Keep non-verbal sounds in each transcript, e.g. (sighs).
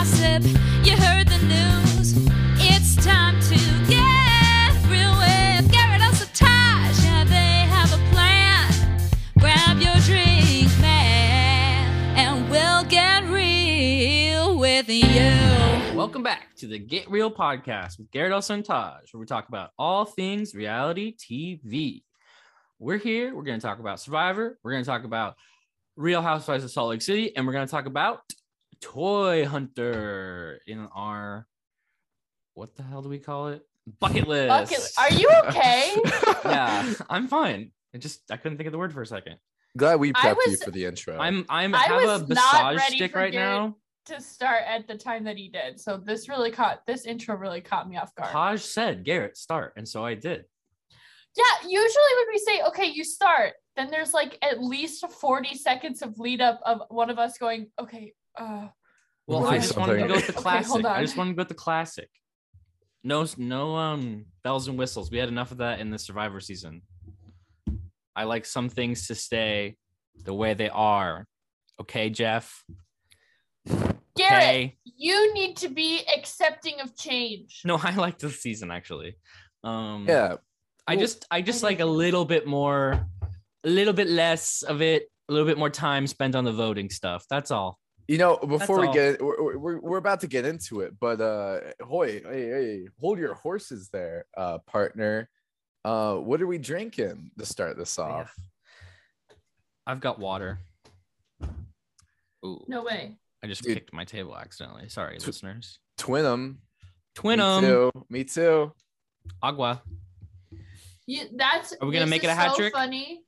gossip. You heard the news. It's time to get real with Garrett. Yeah, they have a plan. Grab your drink, man, and we'll get real with you. Welcome back to the Get Real podcast with Garrett and where we talk about all things reality TV. We're here. We're going to talk about Survivor. We're going to talk about Real Housewives of Salt Lake City, and we're going to talk about Toy Hunter in our what the hell do we call it? Bucket list. Bucket, are you okay? (laughs) yeah, I'm fine. I just I couldn't think of the word for a second. Glad we I prepped you for the intro. I'm I'm I have was a not massage ready stick for right Garrett. now. to start at the time that he did. So this really caught this intro really caught me off guard. Taj said Garrett start, and so I did. Yeah, usually when we say okay, you start, then there's like at least 40 seconds of lead up of one of us going, okay, uh Well, We'll I think just wanted to go with the classic. hold I just wanted to go with the classic. No, no, um, bells and whistles. We had enough of that in the Survivor season. I like some things to stay the way they are. Okay, Jeff. Garrett, Okay. you need to be accepting of change. No, I like this season actually. Um, yeah. I just, I just I like a little bit more, a little bit less of it, a little bit more time spent on the voting stuff. That's all. You know, before we all. get we're, we're, we're about to get into it, but uh hoy, hey, hey, hold your horses there, uh partner. Uh what are we drinking to start this Yeah. off? I've got water. Ooh, No way. I just Dude. kicked my table accidentally. Sorry, Tw- listeners. Twin 'em. Twin Me 'em. too. Me too. Agua. You that's Are we gonna make it a hat so trick? Funny.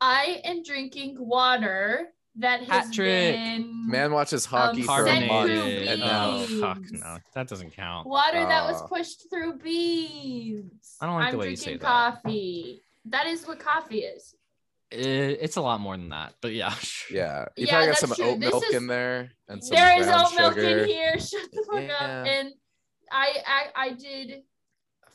I am drinking water that Hat has trick. been Man watches um, hockey for a month and now. Oh, fuck no. That doesn't count. water that was pushed through beans. I don't like I'm the way you drinking say that. coffee. That is what coffee is. It- it's a lot more than that, but yeah. (laughs) yeah. You Yeah, probably got that's some true. oat This milk is- in there and some There is brown oat milk sugar. in here. (laughs) Shut the fuck Yeah. up. And I, I I did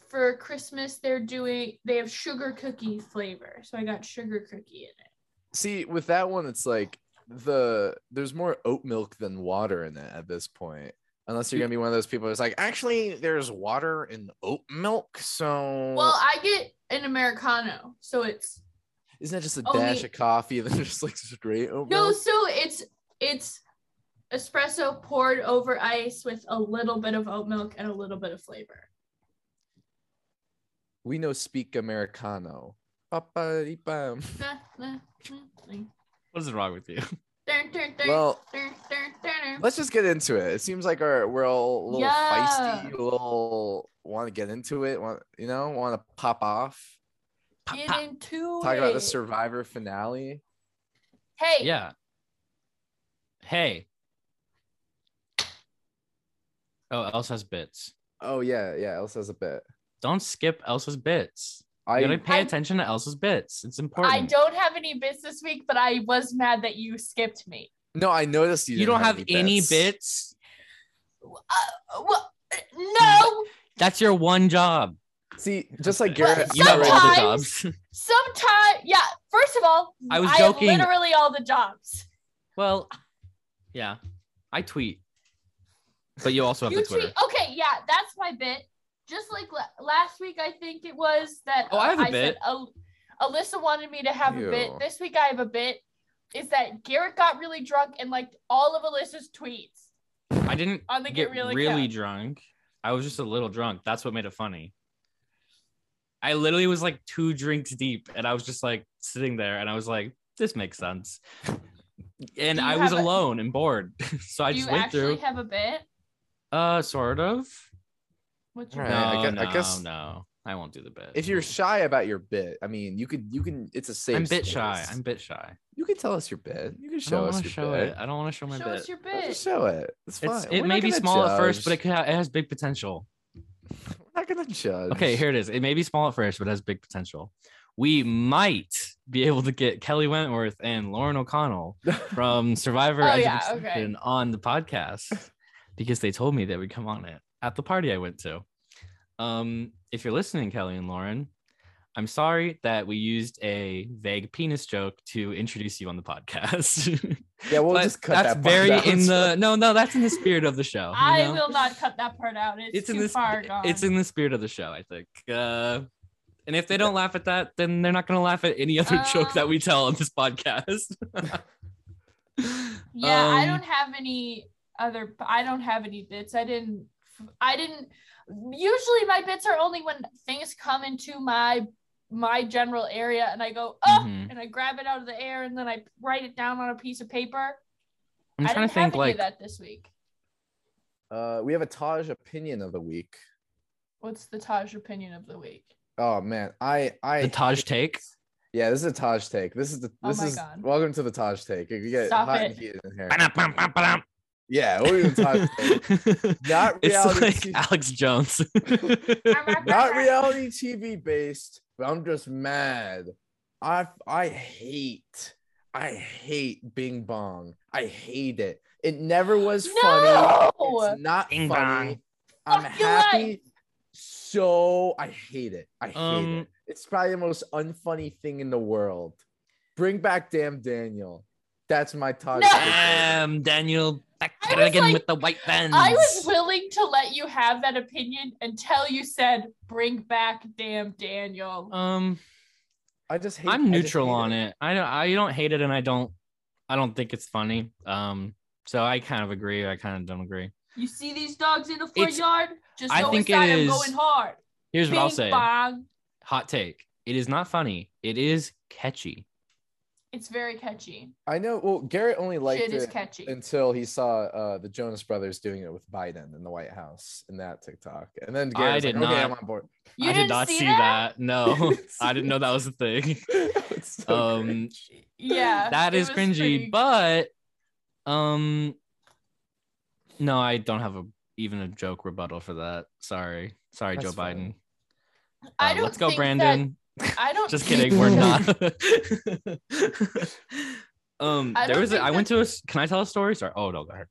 for Christmas. They're doing they have sugar cookie flavor, so I got sugar cookie in it. See, with that one, it's like the there's more oat milk than water in it at this point. Unless you're gonna be one of those people that's like, actually, there's water in oat milk. So Well, I get an americano, so it's isn't that just a dash of coffee and then (laughs) just like straight oat no, milk? so it's it's espresso poured over ice with a little bit of oat milk and a little bit of flavor. We know speak Americano. Nah. What is wrong with you? Well, let's just get into it. It seems like our we're all a little Yeah. feisty, a little want to get into it. Want you know, want to pop off. Pop, Get pop. into Talk about the. Survivor finale. Hey, Yeah. Hey. Oh, Elsa has bits. Oh yeah, yeah. Elsa has a bit. Don't skip Elsa's bits. You I gotta pay I- attention to Elsa's bits. It's important. I don't have any bits this week, but I was mad that you skipped me. no, I noticed you. you didn't don't have any bits. bits. Uh, well, no. That's your one job. See, just like Well, Garrett, You have all the Sometimes- jobs. (laughs) Sometimes, yeah. First of all, I was have joking. literally all the jobs. well, yeah. I tweet. But you also have You the Twitter. tweet. Okay, yeah, that's my bit. Just like la- last week, I think it was that. Oh, I have a uh, bit. Said, Al- Alyssa wanted me to have a bit. This week, I have a bit. Is that Garrett got really drunk and liked all of Alyssa's tweets I didn't on the get Get Real really drunk. I was just a little drunk. That's what made it funny. I literally was like two drinks deep and I was just like sitting there and I was like, this makes sense. And I was have a- alone and bored. (laughs) so I Do just you went actually through. have a bit? Uh sort of. What's your Alright, bit? No, I gue- I no, guess- no. I won't do the bit. If you're shy about your bit, I mean, you could, you can. It's a safe. I'm bit shy. I'm bit shy. You can tell us your bit. You can I show don't us your to show bit. it. I don't want to show my bit. Show bit. us your bit. Just show it. It's fine. It's, it may be gonna small at first, but it could ha- it has big potential. We're not gonna judge. Okay, here it is. It may be small at first, but it has big potential. We might be able to get Kelly Wentworth and Lauren O'Connell (laughs) from Survivor Oh, yeah, Extinction on the podcast because they told me they would come on it at the party I went to. Um, if you're listening, Kelly and Lauren, I'm sorry that we used a vague penis joke to introduce you on the podcast. (laughs) Yeah, we'll just cut that's that part very out. in the no, no, that's in the spirit of the show. you I know? will not cut that part out. It's, It's in too far gone. It's in the spirit of the show, I think. Uh, and if they don't laugh at that, then they're not gonna laugh at any other joke that we tell on this podcast. (laughs) Yeah, I Um, don't have any other. I don't have any bits. I didn't. I didn't. Usually, my bits are only when things come into my my general area, and I go, oh, Mhm. and I grab it out of the air, and then I write it down on a piece of paper. I'm I trying didn't to think like that this week. Uh, we have a Taj opinion of the week. What's the Taj opinion of the week? Oh man, I I the Taj take. Yeah, this is a Taj take. This is the Oh this my is God. welcome to the Taj take. You get Stop hot it. and heated in here. Yeah, we'll do the Taj take. Not it's reality like TV. Alex Jones. (laughs) Not reality TV based, but I'm just mad. I I hate I hate Bing Bong. I hate it. It never was (gasps) funny. No! It's not Bing funny. I'm Fuck happy. So I hate it. I hate Um, it. It's probably the most unfunny thing in the world. Bring back damn Daniel. That's my Taj. No! Damn, Daniel back I at it was again like- with the white vans. I was willing to let you have that opinion until you said, "Bring back damn Daniel." um, I just hate. I'm neutral on it. I don't. I don't hate it, and I don't. I don't think it's funny. Um, so I kind of agree. I kind of don't agree. You see these dogs in the front It's- yard? Just I think it inside I'm going hard. Here's what I'll say. bong. Hot take. It is not funny. It is catchy. It's very catchy. I know. Well, Garrett only liked Shit is it catchy. until he saw uh, the Jonas Brothers doing it with Biden in the White House in that TikTok, and then Garrett I did like, "Okay, not- I'm on board." You I did didn't see, see that? that. No, (laughs) I didn't know that was a thing. (laughs) So (laughs) Um, cringe. Yeah, that it is was cringy, pretty- but um, no, I don't have a even a joke rebuttal for that. Sorry, sorry, That's Joe fine. Biden. I Uh, don't let's go, think that- Brandon. I don't. Just kidding, we're not. (laughs) um, I there was. A, think I went to a. s- Can I tell a story? Sorry. Oh no, go ahead.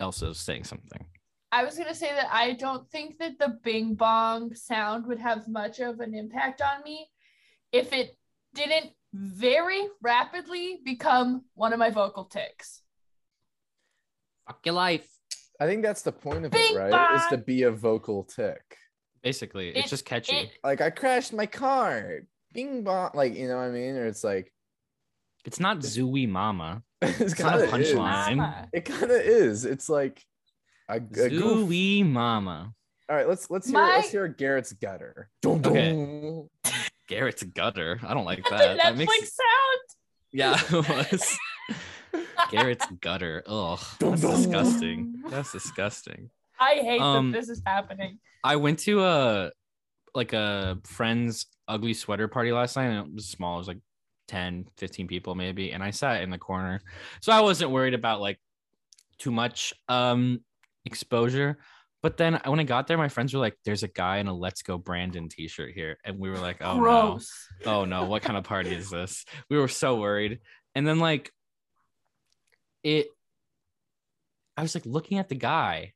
Elsa's saying something. I was gonna say that I don't think that the Bing Bong sound would have much of an impact on me if it didn't very rapidly become one of my vocal ticks. Fuck your life. I think that's the point of Bing it, right? Is to be a vocal tick. Basically, it's It- just catchy. it- Like I crashed my car. Bing bong. Like you know what I mean? Or it's like it's not Zooey Mama. (laughs) it's not a kind of is. punchline. It kind of is. It's like a, a goof. Zooey Mama. All right, let's let's hear My- let's hear Garrett's gutter. Dun, Okay. Garrett's gutter. I don't like (laughs) the that. that Netflix makes sound. yeah, it was. (laughs) Garrett's gutter. Ugh, that's Dum, dum. disgusting. That's disgusting. I hate Um, that this is happening. I went to a like a friend's ugly sweater party last night and it was small. It was like 10, 15 people maybe. And I sat in the corner. So I wasn't worried about like too much um exposure. But then when I got there, my friends were like, there's a guy in a Let's Go Brandon t-shirt here. And we were like, oh no. Oh no, what kind of party is this? We were so worried. And then like it I was like looking at the guy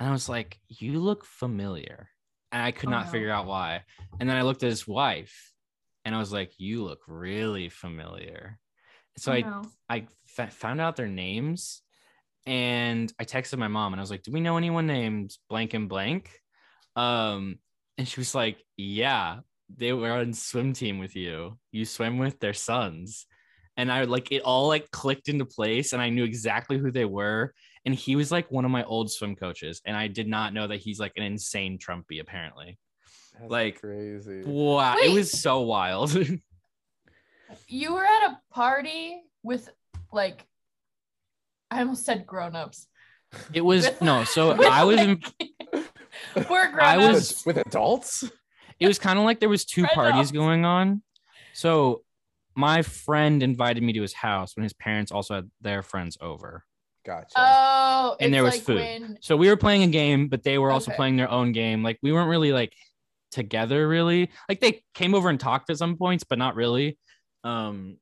and I was like, you look familiar. And I could Oh, not no. figure out why. And then I looked at his wife and I was like, you look really familiar. So Oh, I no. I f- found out their names and I texted my mom and I was like, Do we know anyone named blank and blank? Um, and she was like, Yeah, they were on swim team with you. You swim with their sons. And I like it all like clicked into place and I knew exactly who they were. And he was like one of my old swim coaches. And I did not know that he's like an insane Trumpy, apparently. That's Like, crazy. Wow, it was so wild. (laughs) You were at a party with like I almost said grown-ups. it was With- no, so I was like- (laughs) in We're I grown-ups. was- with adults. it was kind of like there was two Friend parties ups. going on so my friend invited me to his house when his parents also had their friends over Gotcha. Oh, And there was like food. when so we were playing a game but they were also Okay. playing their own game like we weren't really like together really like they came over and talked at some points but not really um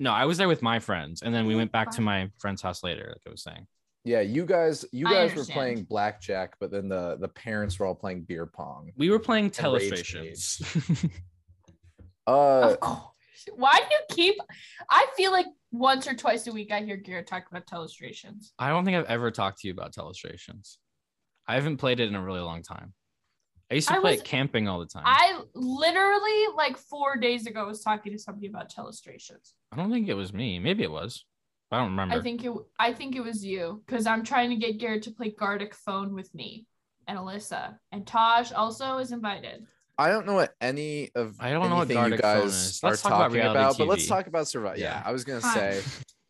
no i was there with my friends and then we went back to my friend's house later like i was saying yeah, you guys, you guys were playing blackjack, but then the the parents were all playing beer pong. we were playing And telestrations (laughs) Uh, of course. Why do you keep? I feel like once or twice a week I hear Garrett talk about telestrations. I don't think I've ever talked to you about telestrations. I haven't played it in a really long time. I used to I play was- it camping all the time. I literally like four days ago was talking to somebody about telestrations. I don't think it was me. Maybe it was. I don't remember. I think it. I think it was you because I'm trying to get Garrett to play Gartic Phone with me and Alyssa and Taj also is invited. I don't know what any of I don't know what anything you guys is. are Let's talk about talking reality about, but let's talk about Survivor. Yeah. Yeah. I was gonna say,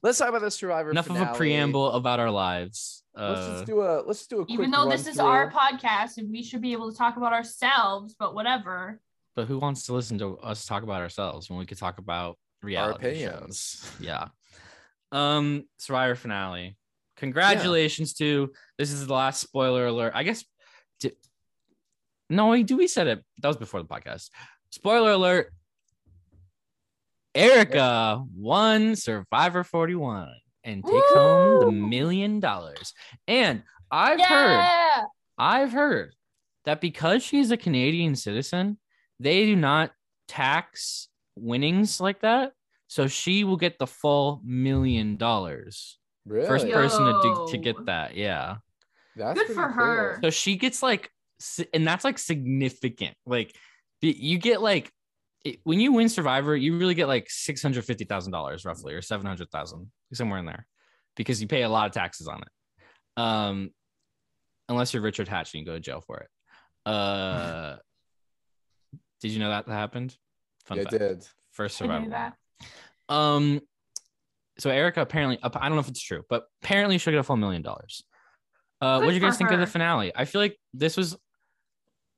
let's talk about the Survivor. Enough of a preamble about our lives. Let's Uh, just do a let's do a quick Even though this run is our podcast and we should be able to talk about ourselves, but whatever. but who wants to listen to us talk about ourselves when we could talk about reality opinions. shows? (laughs) Yeah. Um, Survivor finale. Congratulations to this is the last spoiler alert. I guess. Di- no, we do we said it. That was before the podcast. Spoiler alert. Erika won Survivor 41 and takes home the million dollars. And I've heard. I've heard that because she's a Canadian citizen, they do not tax winnings like that. So she will get the full million dollars. Really? First person to, do, to get that. Yeah. That's Good pretty for her. So she gets like, si- and that's like significant. Like you get like, it, when you win Survivor, you really get like six hundred fifty thousand dollars, roughly, or seven hundred thousand, somewhere in there, because you pay a lot of taxes on it. Um, unless you're Richard Hatch and you go to jail for it. Uh, (laughs) did you know that happened? Fun Yeah, fact. it did. First I knew Survivor. that. Um, so Erika apparently, I don't know if it's true, but apparently she'll get a full million dollars. Uh, what Good do you guys for think of the finale? I feel like this was,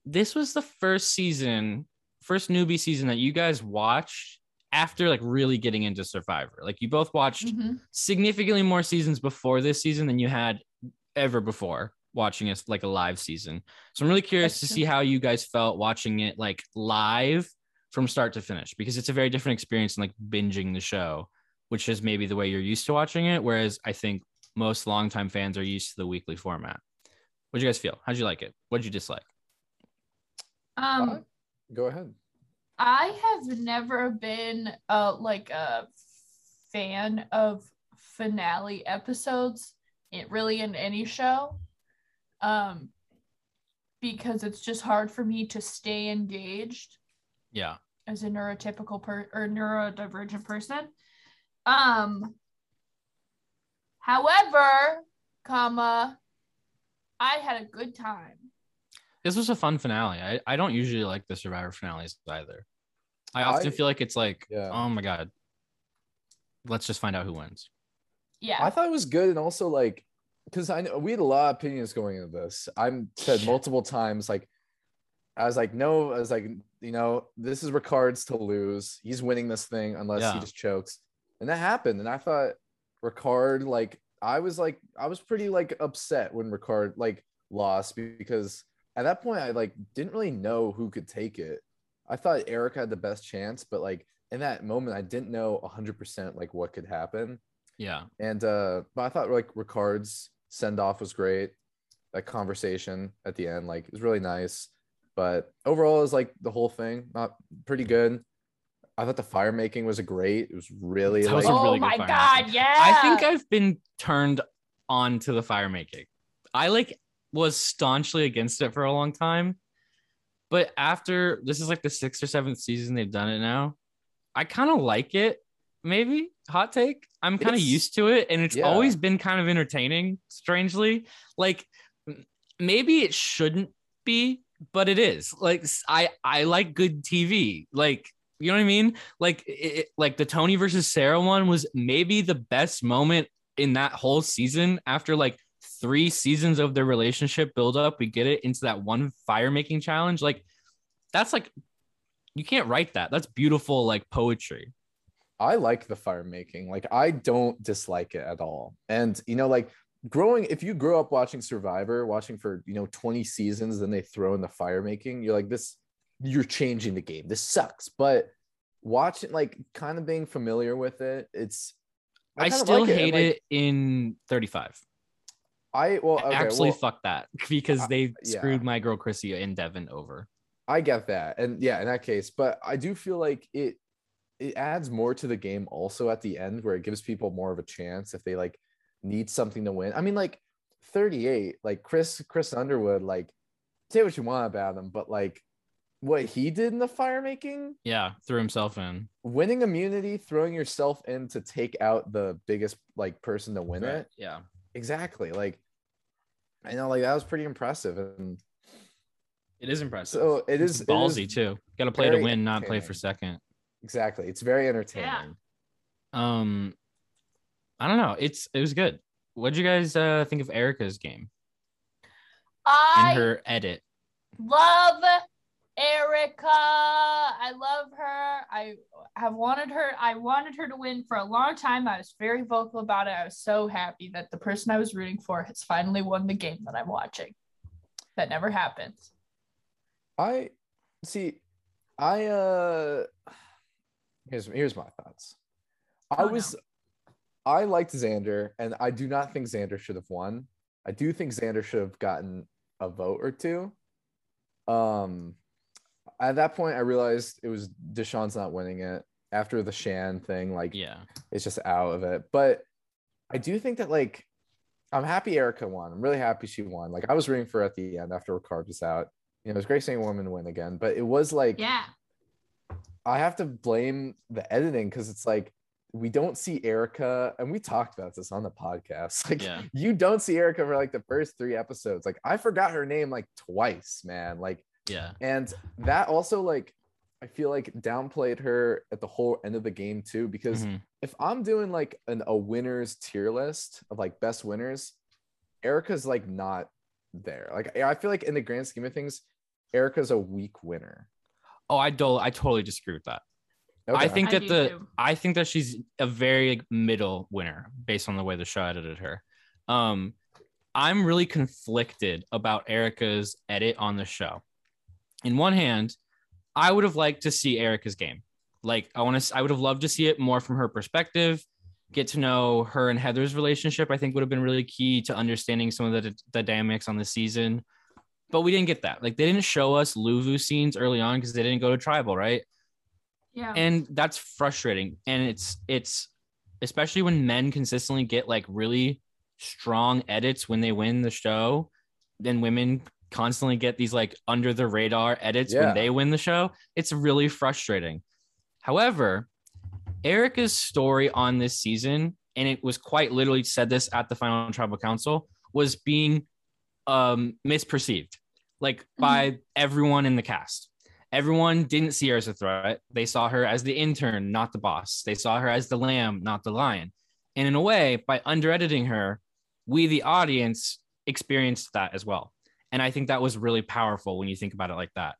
this was the first season, first newbie season that you guys watched after like really getting into Survivor. Like you both watched Mhm. significantly more seasons before this season than you had ever before watching it like a live season. So I'm really curious to see how you guys felt watching it like live from start to finish because it's a very different experience than like binging the show, which is maybe the way you're used to watching it. Whereas I think most longtime fans are used to the weekly format. What'd you guys feel? How'd you like it? What'd you dislike? Um, Uh, Go ahead. I have never been uh like a fan of finale episodes it really in any show. Um because it's just hard for me to stay engaged Yeah. as a neurotypical per or neurodivergent person. Um however, comma, I had a good time. This was a fun finale. I, I don't usually like the Survivor finales either. I often I- feel like it's like, Yeah. oh my God, let's just find out who wins. Yeah. I thought it was good, and also like, because I know we had a lot of opinions going into this. I'm said multiple times, like, I was like, no, I was like, you know, this is Ricard's to lose. He's winning this thing unless Yeah. he just chokes, and that happened. And I thought Ricard, like, I was like, I was pretty like upset when Ricard like lost because at that point I like didn't really know who could take it. I thought Eric had the best chance, but like in that moment, I didn't know 100% like what could happen. Yeah. And uh, but I thought like Ricard's send off was great. That conversation at the end, like, it was really nice. But overall, it was like the whole thing, not pretty good. I thought the fire making was a great. It was really That was like a oh really good my fire god, making. yeah. I think I've been turned on to the fire making. I like was staunchly against it for a long time. But after this is like the sixth or seventh season they've done it now, I kind of like it. Maybe hot take. I'm kind of used to it, and it's yeah. always been kind of entertaining. Strangely, like maybe it shouldn't be, but it is. Like I, I like good TV. Like you know what I mean? Like it, it- like the Tony versus Sarah one was maybe the best moment in that whole season after like three seasons of their relationship build up. We get it into that one fire making challenge. Like that's like you can't write that. That's beautiful like poetry. I like the fire making. Like I don't dislike it at all. And you know, like growing, if you grow up watching Survivor, watching for you know 20 seasons, then they throw in the fire making, you're like, this, you're changing the game. This sucks. But watching, like kind of being familiar with it, it's I, of still like hate like, it in 35. I well, okay, Absolutely well, fuck that (laughs) because uh, they yeah. screwed my girl Chrissy and Devon over. I get that. And yeah, in that case, but I do feel like it it adds more to the game also at the end where it gives people more of a chance if they like need something to win. I mean, like 38, like Chris Chris Underwood, like say what you want about him, but like what he did in the fire making, Yeah, threw himself in. winning immunity, throwing yourself in to take out the biggest like person to win Right, it. Yeah. Exactly. Like I know, like that was pretty impressive. And It is impressive. so it it's ballsy is- too. Got to play to win, not play for second. Exactly. It's very entertaining. Um, I don't know. It's it was good. What would you guys uh, think of Erika's game and I her edit? love Erika. I love her. I have wanted her. I wanted her to win for a long time. I was very vocal about it. I was so happy that the person I was rooting for has finally won the game that I'm watching. That never happens. I see. I uh here's here's my thoughts. I Oh, no. was I liked Xander, and I do not think Xander should have won. I do think Xander should have gotten a vote or two. Um at that point I realized it was Deshawn's not winning it after the Shan thing, like Yeah. it's just out of it. But I do think that like I'm happy Erika won. I'm really happy she won. Like I was rooting for her at the end after Ricard was out. You know, it was great seeing a woman win again, but it was like Yeah. I have to blame the editing because it's like we don't see Erika, and we talked about this on the podcast. (laughs) Like Yeah. you don't see Erika for like the first three episodes. Like I forgot her name like twice, man. Like Yeah. and that also like I feel like downplayed her at the whole end of the game too because Mhm. if I'm doing like an a winners tier list of like best winners, Erika's like not there. Like I feel like in the grand scheme of things, Erika's a weak winner. Oh, I do I totally disagree with that. I think I that do the too. I think that she's a very middle winner based on the way the show edited her. Um, I'm really conflicted about Erika's edit on the show. In one hand, I would have liked to see Erika's game. Like I want to, I would have loved to see it more from her perspective. Get to know her and Heather's relationship. I think would have been really key to understanding some of the, the dynamics on the season. But we didn't get that. Like they didn't show us Luvu scenes early on because they didn't go to tribal, right? Yeah. and that's frustrating and it's it's especially when men consistently get like really strong edits when they win the show then women constantly get these like under the radar edits Yeah. when they win the show it's really frustrating however erika's story on this season and it was quite literally said this at the final tribal council was being um misperceived like by everyone in the cast Everyone didn't see her as a threat. They saw her as the intern, not the boss. They saw her as the lamb, not the lion. And in a way, by under editing her, we, the audience, experienced that as well. And I think that was really powerful when you think about it like that.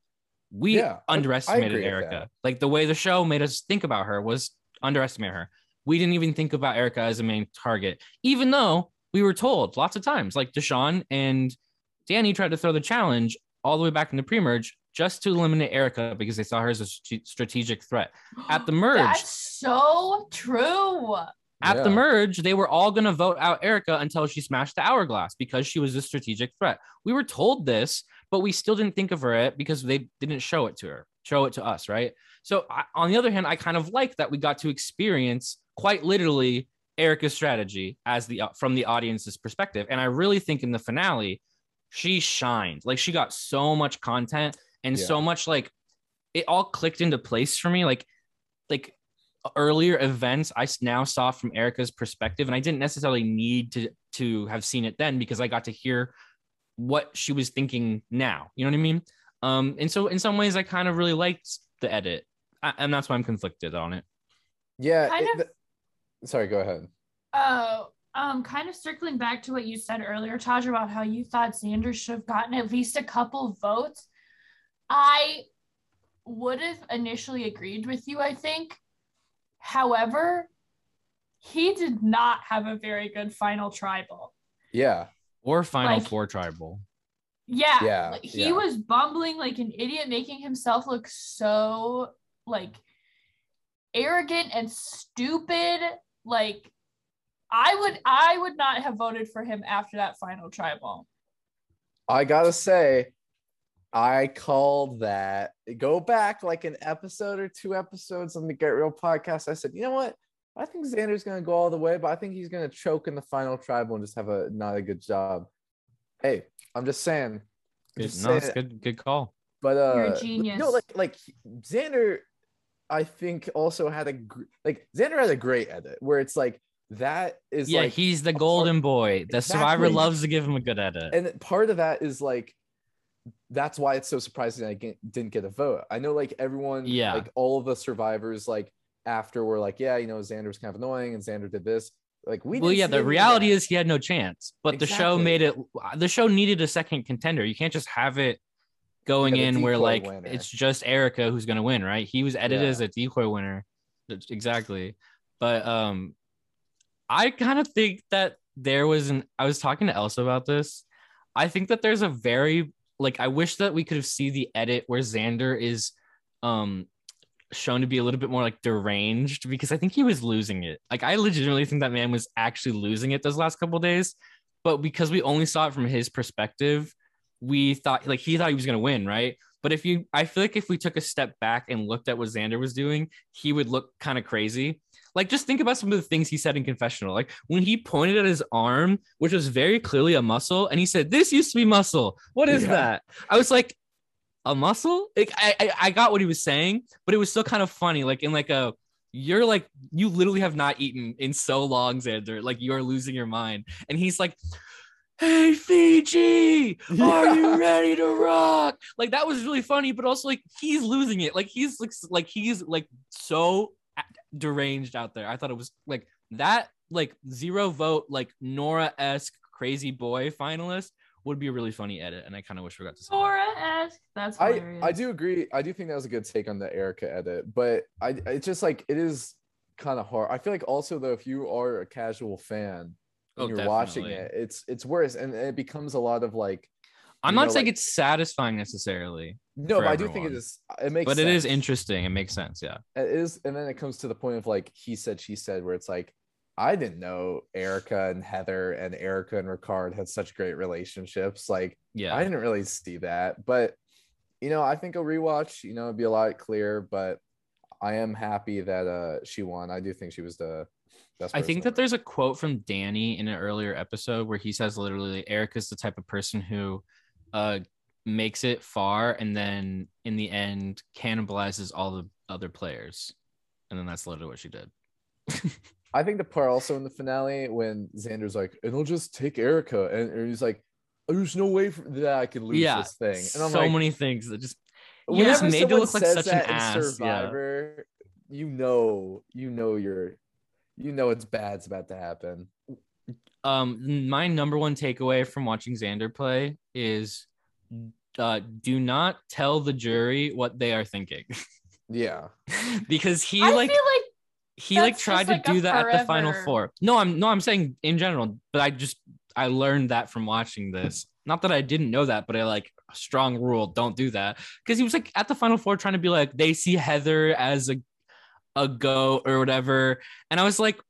We Yeah, I- I underestimated Erika. Like the way the show made us think about her was underestimate her. We didn't even think about Erika as a main target, even though we were told lots of times, like Deshawn and Danny tried to throw the challenge all the way back in the pre-merge just to eliminate Erika because they saw her as a strate- strategic threat. At the (gasps) merge, That's so true. At the merge, they were all going to vote out Erika until she smashed the hourglass because she was a strategic threat. We were told this, but we still didn't think of her it because they didn't show it to her, show it to us, right? So I, on the other hand, I kind of like that we got to experience quite literally Erika's strategy as the from the audience's perspective, and I really think in the finale, she shined. Like she got so much content and Yeah. so much like it all clicked into place for me. Like like earlier events I now saw from Erika's perspective, and I didn't necessarily need to to have seen it then because I got to hear what she was thinking now. You know what I mean? Um, and so in some ways, I kind of really liked the edit, I, and that's why I'm conflicted on it. Yeah. Kind it- of- th- sorry, go ahead. Oh, um, kind of circling back to what you said earlier, Taj, about how you thought Xander should have gotten at least a couple votes. I would have initially agreed with you, I think. However, he did not have a very good final tribal. Yeah. Or Final Like- Four tribal. Yeah. Yeah, like, he yeah. was bumbling like an idiot, making himself look so like arrogant and stupid. Like I would I would not have voted for him after that final tribal. I gotta say, I called that. Go back like an episode or two episodes on the Get Real podcast. I said, you know what? I think Xander's gonna go all the way, but I think he's gonna choke in the final tribal and just have a not a good job. Hey, I'm just saying. Good, Just no, it's saying- good. Good call. But uh, You're a genius. No, like like Xander, I think also had a gr- like Xander had a great edit where it's like that is yeah, like he's the a part- golden boy. The survivor loves to give him a good edit. and part of that is like that's why it's so surprising I get, didn't get a vote. I know like everyone, Yeah. like all of the survivors, like after were like, yeah, you know, Xander's kind of annoying and Xander did this. Like we well, yeah, the reality is he had no chance, but the show made it. The show needed a second contender. You can't just have it going in where like winner. it's just Erika who's gonna win, right? He was edited Yeah. as a decoy winner, exactly. But um, I kind of think that there was an. I was talking to Elsa about this. I think that there's a very like. I wish that we could have seen the edit where Xander is um shown to be a little bit more like deranged because I think he was losing it. Like I legitimately think that man was actually losing it those last couple days, but because we only saw it from his perspective, we thought like he thought he was gonna win, right? But if you, I feel like if we took a step back and looked at what Xander was doing, he would look kind of crazy. Like just think about some of the things he said in confessional. Like when he pointed at his arm, which was very clearly a muscle, and he said, "This used to be muscle. What is Yeah. that?" I was like, a muscle like I, I i got what he was saying but it was still kind of funny like in like a you're like you literally have not eaten in so long xander like you're losing your mind and he's like hey fiji (laughs) are you ready to rock like that was really funny but also like he's losing it like he's like like he's like so deranged out there i thought it was like that like zero vote like noura-esque crazy boy finalist would be a really funny edit and i kind of wish we got to see. Noura esque. That's I hilarious. I do agree. I do think that was a good take on the Erika edit, but I it's just like it is kind of hard. I feel like also though if you are a casual fan Oh, and you're watching it, it's it's worse and it becomes a lot of like I'm not know, saying like- it's satisfying necessarily, no, but I do think it is it makes but it is interesting. It makes sense. Yeah. It is, and then it comes to the point of like he said, she said, where it's like, I didn't know Erika and Heather and Erika and Ricard had such great relationships. Like, Yeah. I didn't really see that, but you know, I think a rewatch, you know, it'd be a lot clearer. But I am happy that uh she won. I do think she was the best. I think that ever. there's a quote from Danny in an earlier episode where he says literally Erika's the type of person who uh makes it far and then in the end cannibalizes all the other players. And then that's literally what she did. (laughs) I think the part also in the finale when Xander's like, I'll just take Erika, and, he's like, there's no way for, that I can lose yeah. this thing. And I'm so like, many things that just You just made to look like such an ass, yeah. Survivor, you know, you know, you're, you know, it's bad's about to happen. Um my number one takeaway from watching Xander play is uh do not tell the jury what they are thinking. (laughs) Yeah, because he I like feel like he like tried just, like, to do that at the final four. No i'm no i'm saying in general but i just i learned that from watching this. Not that i didn't know that but i like a strong rule don't do that. Because he was like at the final four trying to be like they see heather as a a go or whatever. And i was like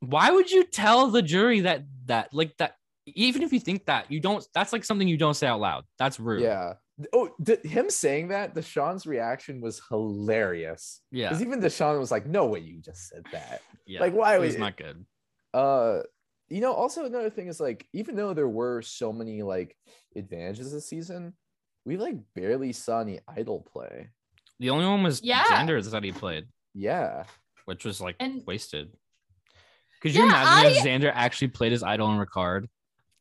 why would you tell the jury that that like that even if you think that you don't that's like something you don't say out loud that's rude yeah. Oh, th- him saying that, Deshawn's reaction was hilarious. yeah Because even Deshawn was like, "No way, you just said that." (laughs) yeah Like, why it would was not good uh you know also another thing is like even though there were so many like advantages this season we like barely saw any idol play the only one was Yeah. Xander that he played yeah which was like And- wasted. Could you Yeah, imagine if Xander actually played his idol in Ricard?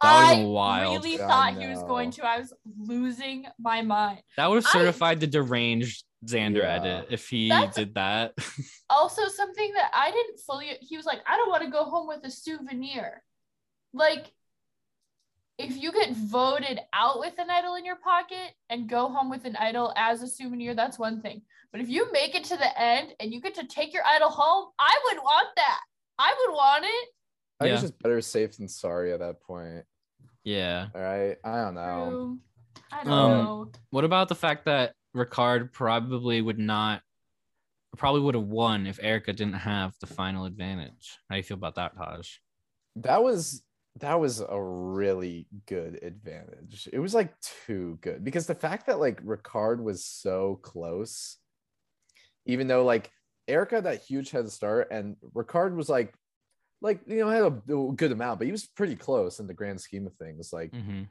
That would have I been wild. really I thought he was going to. I was losing my mind. that would have I- certified the deranged Xander Yeah. edit if he That's- did that. (laughs) Also, something that I didn't fully. He was like, I don't want to go home with a souvenir. Like, if you get voted out with an idol in your pocket and go home with an idol as a souvenir, that's one thing. But if you make it to the end and you get to take your idol home, I would want that. I would want it. i think Yeah. it's just better safe than sorry at that point yeah. all right i don't know True. I don't Um, know. What about the fact that Ricard probably would not, probably would have won if Erika didn't have the final advantage? How do you feel about that, Taj? that was that was a really good advantage. It was like too good because the fact that like Ricard was so close, even though like Erika had that huge head start and Ricard was like, like you know had a good amount, but he was pretty close in the grand scheme of things. Like, Mhm.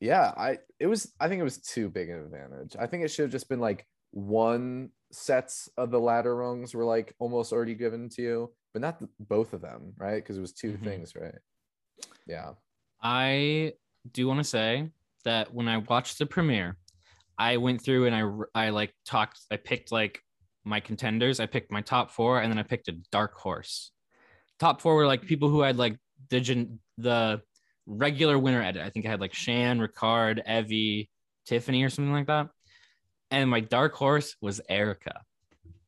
yeah, I it was I think it was too big an advantage. I think it should have just been like one sets of the ladder rungs were like almost already given to you, but not the, both of them, right? Because it was 2 Mhm. things, right? Yeah. I do want to say that when I watched the premiere, I went through and I I like talked. I picked like my contenders. I picked my top four, and then I picked a dark horse. Top four were like people who had like the gen- the regular winner edit. I think I had like Shan, Ricard, Evvie, Tiffany, or something like that. And my dark horse was Erika.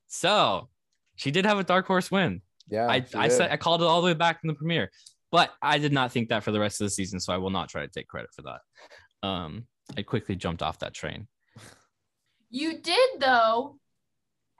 So she did have a dark horse win. Yeah. I, I said I called it all the way back in the premiere, but I did not think that for the rest of the season, so I will not try to take credit for that. Um, I quickly jumped off that train. You did though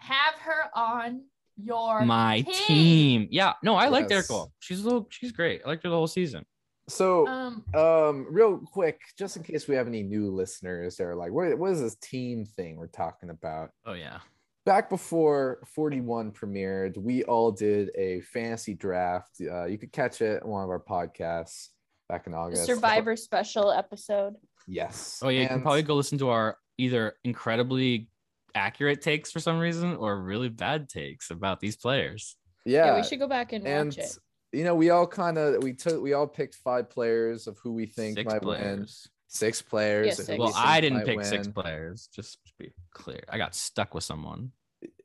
have her on your My team. team, yeah, no, I like Yes. Erika. She's a little, she's great. I liked her the whole season. so Um, um real quick, just in case we have any new listeners that are like, what, what is this team thing we're talking about? Oh yeah, Back before 41 premiered, we all did a fantasy draft. Uh, you could catch it on one of our podcasts back in The August. Survivor special episode. Yes. oh yeah. You can probably go listen to our either incredibly accurate takes for some reason or really bad takes about these players. Yeah, yeah. we should go back and, and watch it. you know, we all kind of we took we all picked five players of who we think Six might win. players. Six players. Yeah, six. Well, think I didn't might pick six players. Just to be clear, I got stuck with someone.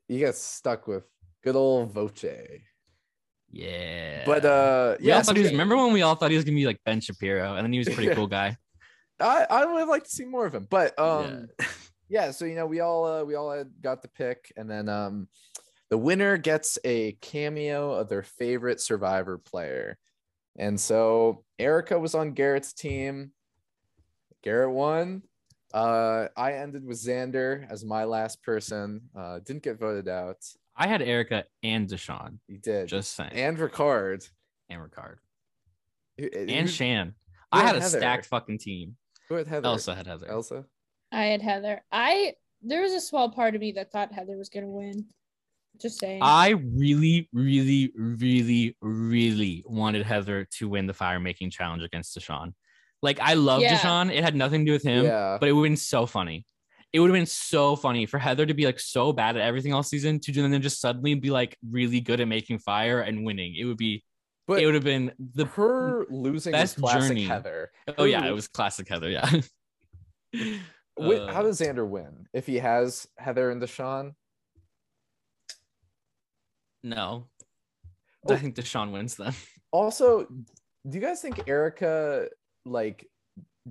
You got stuck with good old Voce. Yeah, But uh We yeah, so he was, remember when we all thought he was gonna be like Ben Shapiro, and then he was a pretty (laughs) cool guy. I, I would have liked to see more of him. But um yeah, (laughs) so you know, we all uh, we all had got the pick, and then um the winner gets a cameo of their favorite survivor player. And so Erika was on Garrett's team. Garrett won. Uh I ended with Xander as my last person. Uh didn't get voted out. I had Erika and Deshawn. He did. Just saying, and Ricard. and Ricard Who- and who- Shan. who I had had a stacked fucking team. Who had Heather? Elsa had Heather. Elsa. I had Heather. I there was a small part of me that thought Heather was gonna win. Just saying. I really, really, really, really wanted Heather to win the fire making challenge against Deshawn. Like I love Yeah. Deshawn. It had nothing to do with him, Yeah. but it would have been so funny. It would have been so funny for Heather to be like so bad at everything all season to then just suddenly be like really good at making fire and winning. It would be But it would have been the her losing best classic journey. Heather. oh yeah, it was classic Heather. Yeah. (laughs) Wait, Uh, how does Xander win if he has Heather and Deshawn? no? Oh. I think Deshawn wins then. Also, do you guys think Erika like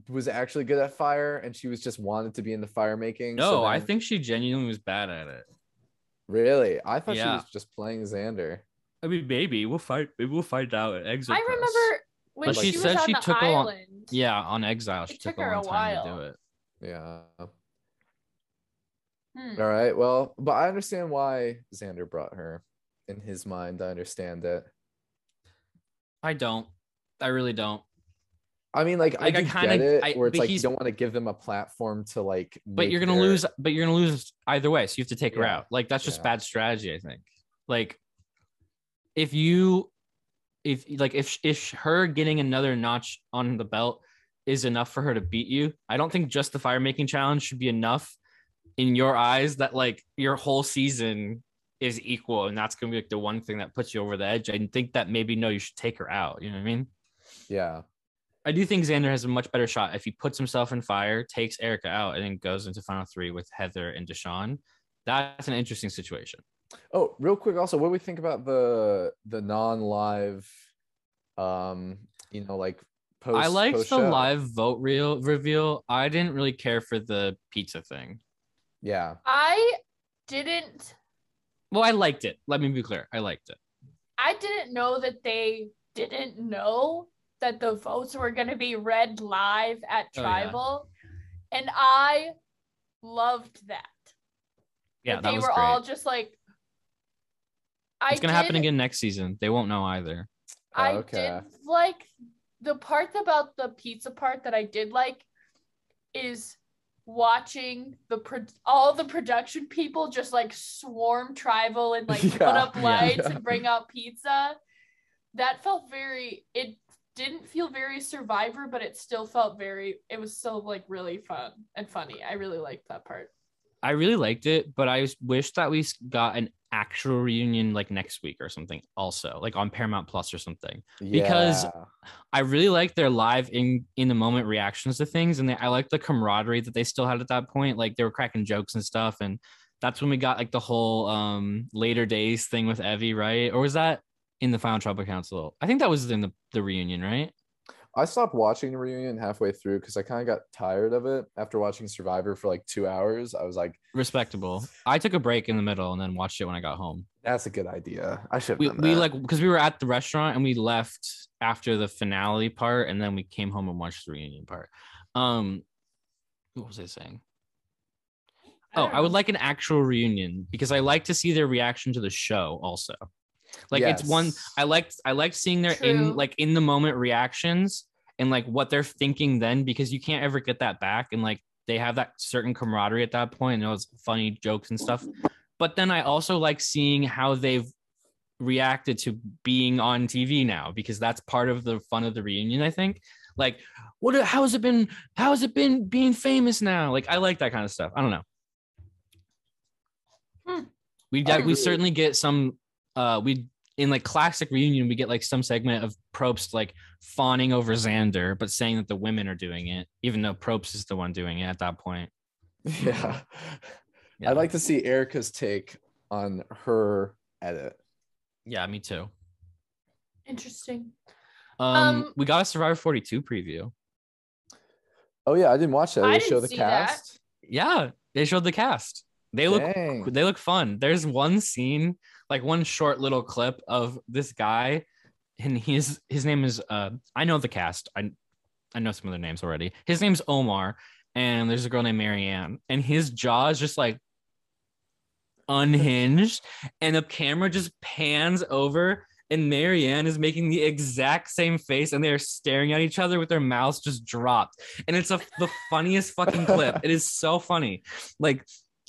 was actually good at fire and she was just wanted to be in the fire making? No, so I think she genuinely was bad at it. really. I thought she was just playing Xander. I mean, maybe we'll find. Maybe we'll find out at Exit. I Press. remember when But she, she was said on she the took a long- island. Yeah, on Exile, she It took, took a her long a time to do it. Yeah. Hmm. All right. Well, but I understand why Xander brought her. In his mind, I understand it. I don't. I really don't. I mean, like, Like, I I, do kinda- it, I- where it's like you don't want to give them a platform to like. But you're gonna their- lose. But you're gonna lose either way. So you have to take her Yeah. out. Like that's just Yeah. bad strategy. I think. Like, if you, if like if if her getting another notch on the belt is enough for her to beat you, I don't think just the fire making challenge should be enough in your eyes that like your whole season is equal and that's gonna be like the one thing that puts you over the edge. I think that maybe no, you should take her out. You know what I mean? Yeah. I do think Xander has a much better shot if he puts himself in fire, takes Erika out, and then goes into final three with Heather and Deshawn. That's an interesting situation. Oh, real quick. Also, what do we think about the the non-live, um, you know, like post? I liked the post-show? live vote real reveal. I didn't really care for the pizza thing. Yeah. I didn't Well, I liked it. Let me be clear. I liked it. I didn't know that they didn't know that the votes were going to be read live at Oh, yeah. Tribal. And I loved that. Yeah, that that they was were great. all just like I it's gonna happen again next season. They won't know either. I oh, Okay. did like the part about the pizza part that I did like is watching the pro- all the production people just like swarm tribal and like (laughs) put up lights Yeah. and bring out pizza. That felt very it didn't feel very survivor, but it still felt very it was still like really fun and funny. I really liked that part. I really liked it, but I wish that we s- got an actual reunion like next week or something, also like on Paramount Plus or something. Because- I really like their live in in the moment reactions to things, and they, I like the camaraderie that they still had at that point. Like they were cracking jokes and stuff, and that's when we got like the whole um later days thing with Evvie, right? Or was that in the Final Tribal Council? I think that was in the the reunion, right? I stopped watching the reunion halfway through because I kind of got tired of it after watching Survivor for like two hours. I was like, Respectable. I took a break in the middle and then watched it when I got home. that's a good idea. I should we, we like because we were at the restaurant and we left after the finale part and then we came home and watched the reunion part um what was i saying oh i would like an actual reunion because i like to see their reaction to the show also like it's one i liked i liked seeing their True. in like in the moment reactions and like what they're thinking then because you can't ever get that back. And like they have that certain camaraderie at that point and it was funny jokes and stuff. But then i also like seeing how they've reacted to being on tv now because that's part of the fun of the reunion i think. Like what how has it been how has it been being famous now? Like i like that kind of stuff. I don't know. Hmm. we I we certainly get some uh we in like classic reunion we get like some segment of Probst like fawning over Xander but saying that the women are doing it even though Probst is the one doing it at that point (laughs) yeah. Yeah. I'd like to see Erika's take on her edit. yeah me too Interesting. um, Um, we got a Survivor 42 preview Oh yeah, I didn't watch that. I They didn't show the see that. cast. yeah they showed the cast they look Dang. they look fun. There's one scene, like one short little clip of this guy, and he's his name is uh I know the cast. I I know some of their names already. His name's Omar, and there's a girl named Marianne, and his jaw is just like unhinged, and the camera just pans over. And Marianne is making the exact same face, and they're staring at each other with their mouths just dropped. And it's a, the funniest fucking clip. It is so funny. Like,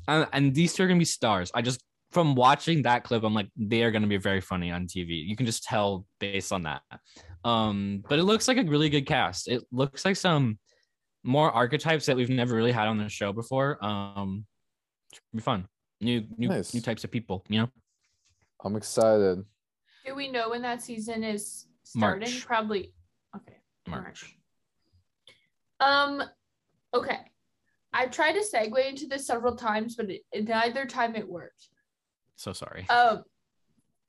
and, and these two are gonna be stars. I just from watching that clip, I'm like, they are gonna be very funny on TV. You can just tell based on that. Um, but it looks like a really good cast. It looks like some more archetypes that we've never really had on the show before. Um, should be fun. New new Nice. new types of people. You know, I'm excited. Do we know when that season is starting? March. Probably. Okay. March. Um. Okay. I've tried to segue into this several times, but it, neither time it worked. So sorry. Um.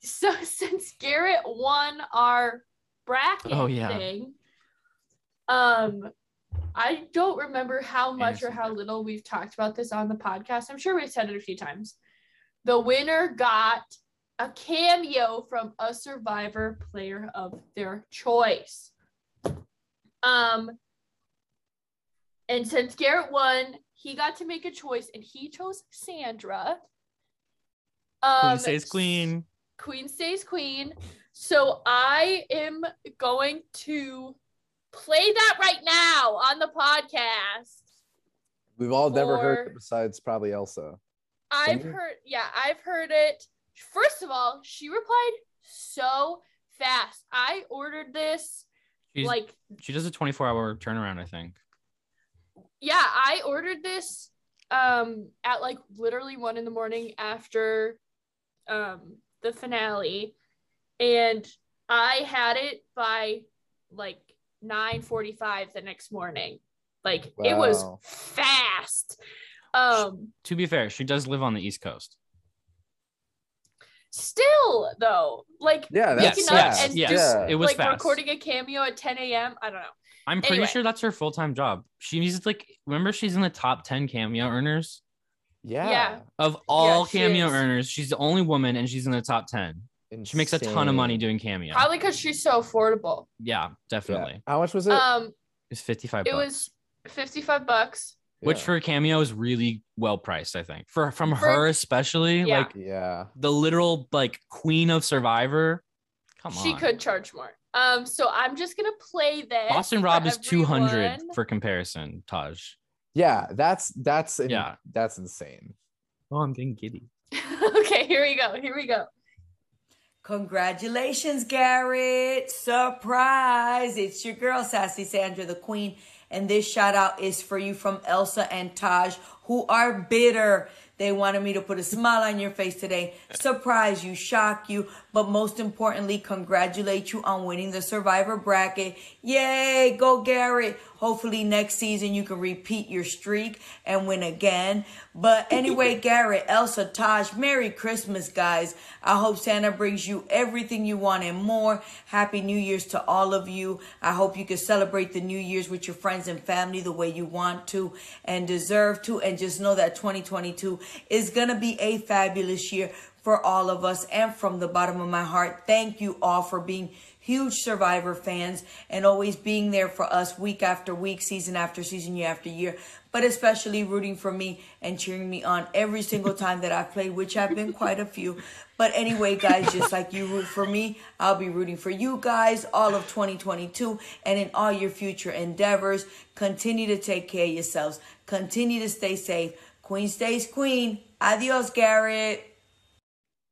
So (laughs) since Garrett won our bracket Oh, yeah. thing, um, I don't remember how much or how little we've talked about this on the podcast. I'm sure we've said it a few times. The winner got a cameo from a survivor player of their choice. Um, and since Garrett won, he got to make a choice, and he chose Sandra. Um, queen stays queen. Queen stays queen. So I am going to play that right now on the podcast. We've all never heard it besides probably Elsa. I've Singer? heard, yeah, I've heard it. First of all, she replied so fast. I ordered this She's, like, she does a 24 hour turnaround. I think. yeah, I ordered this um at like literally one in the morning after um the finale, and I had it by like 9:45 the next morning. Like it was fast. Um To be fair, she does live on the East Coast. still though, like Yeah, Yes, that's waking up yes, and yes. just Yeah. It was like fast. recording a cameo at 10 a.m. I don't know. I'm pretty Anyway. sure that's her full time job. She She's like, remember, she's in the top 10 cameo earners yeah. Yeah. of all she cameo is. earners. She's the only woman, and she's in the top 10. She makes a ton of money doing cameo. Probably because she's so affordable. Yeah, Yeah. definitely. How much was it? Um, It's 55 it bucks, was 55 bucks. which Yeah. for a cameo is really well priced, I think. For from For- her especially, Yeah. like yeah. the literal like queen of Survivor. Come on. She could charge more. Um, so I'm just gonna play this. Boston Rob is 200 for comparison, Taj. Yeah, that's that's in- Yeah. that's insane. Oh, I'm getting giddy. (laughs) okay, here we go. Here we go. Congratulations, Garrett. Surprise. It's your girl, Sassy Sandra, the queen. And this shout out is for you from Elsa and Taj, who are bitter. They wanted me to put a smile on your face today, surprise you, shock you, but most importantly, congratulate you on winning the survivor bracket. Yay, go Garrett. Hopefully next season you can repeat your streak and win again. But anyway, (laughs) Garrett, Elsa, Taj, Merry Christmas, guys. I hope Santa brings you everything you want and more. Happy New Year's to all of you. I hope you can celebrate the New Year's with your friends and family the way you want to and deserve to. And just know that 2022 is going to be a fabulous year for all of us. And from the bottom of my heart, thank you all for being huge Survivor fans and always being there for us week after week, season after season, year after year, but especially rooting for me and cheering me on every single time that I've played, which have been quite a few. But anyway, guys, just like you root for me, I'll be rooting for you guys all of 2022 and in all your future endeavors. Continue to take care of yourselves. Continue to stay safe. Queen stays queen. Adios, Garrett.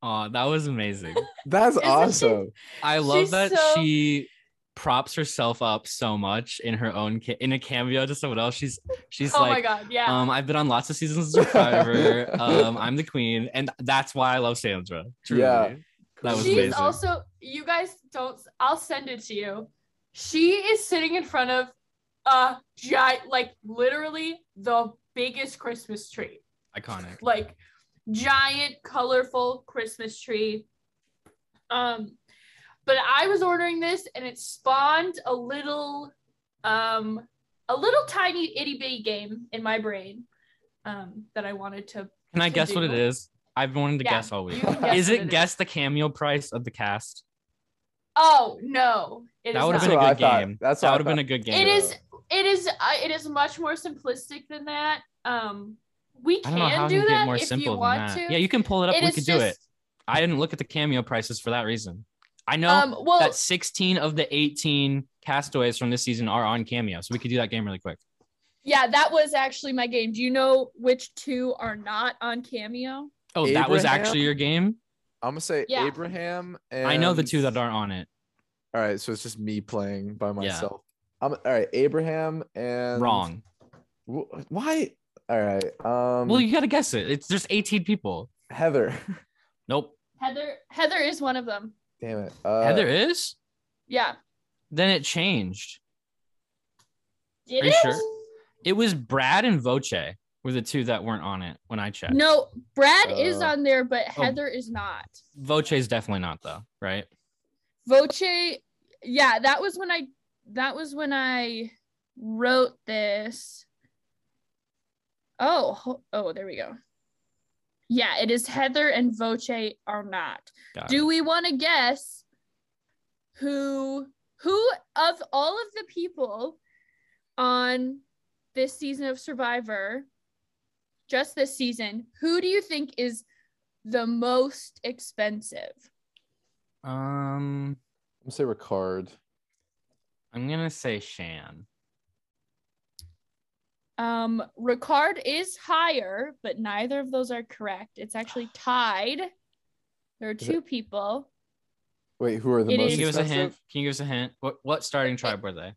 Oh, that was amazing. That's Isn't she- awesome. I love that so- she props herself up so much in her own ca- in a cameo to someone else. She's she's oh my like, god, yeah. um, I've been on lots of seasons of Survivor. (laughs) um, I'm the queen, and that's why I love Sandra. Truly. Yeah. that was She's amazing. also you guys don't I'll send it to you. She is sitting in front of a giant like literally the biggest Christmas tree. iconic. Like giant colorful Christmas tree. Um but I was ordering this and it spawned a little um a little tiny itty bitty game in my brain um that I wanted to Can I to guess what it is? I've wanted to Yeah, guess all week. guess Is it it guess the cameo price of the cast? Oh no. It that is would have been a good thought. game. That's that what I would have been a good game. It is. It is. Uh, it is much more simplistic than that. Um, we I can don't know how do to get that more if simple you than want that. to. Yeah, you can pull it up. It we is could do it. I didn't look at the cameo prices for that reason. I know Um. Well, that 16 of the 18 castaways from this season are on cameo, so we could do that game really quick. Yeah, that was actually my game. Do you know which two are not on Cameo? Oh, that was actually your game. I'm gonna say Yeah. Abraham and I know the two that aren't on it. All right, so it's just me playing by myself. I'm all right. Abraham and Wrong. Why? All right. Um. Well, you got to guess it. It's there's 18 people. Heather. Nope. Heather Heather is one of them. Damn it. Uh, Heather is. Yeah. Then it changed. Did Are you it? sure? It was Brad and Voce were the two that weren't on it when I checked. No, Brad is Uh, on there, but oh. Heather is not. Voce is definitely not though, right? Voce, yeah, that was when I that was when I wrote this. Oh, oh, there we go. Yeah, it is Heather and Voce are not. Got Do it. we want to guess who who of all of the people on this season of Survivor, just this season, who do you think is the most expensive? Um, I'm gonna say Ricard. I'm gonna say Shan. Um, Ricard is higher, but neither of those are correct. It's actually tied. There are Is two people. Wait, who are the It Can most you give us a hint? Can you give us a hint? What what starting tribe were they?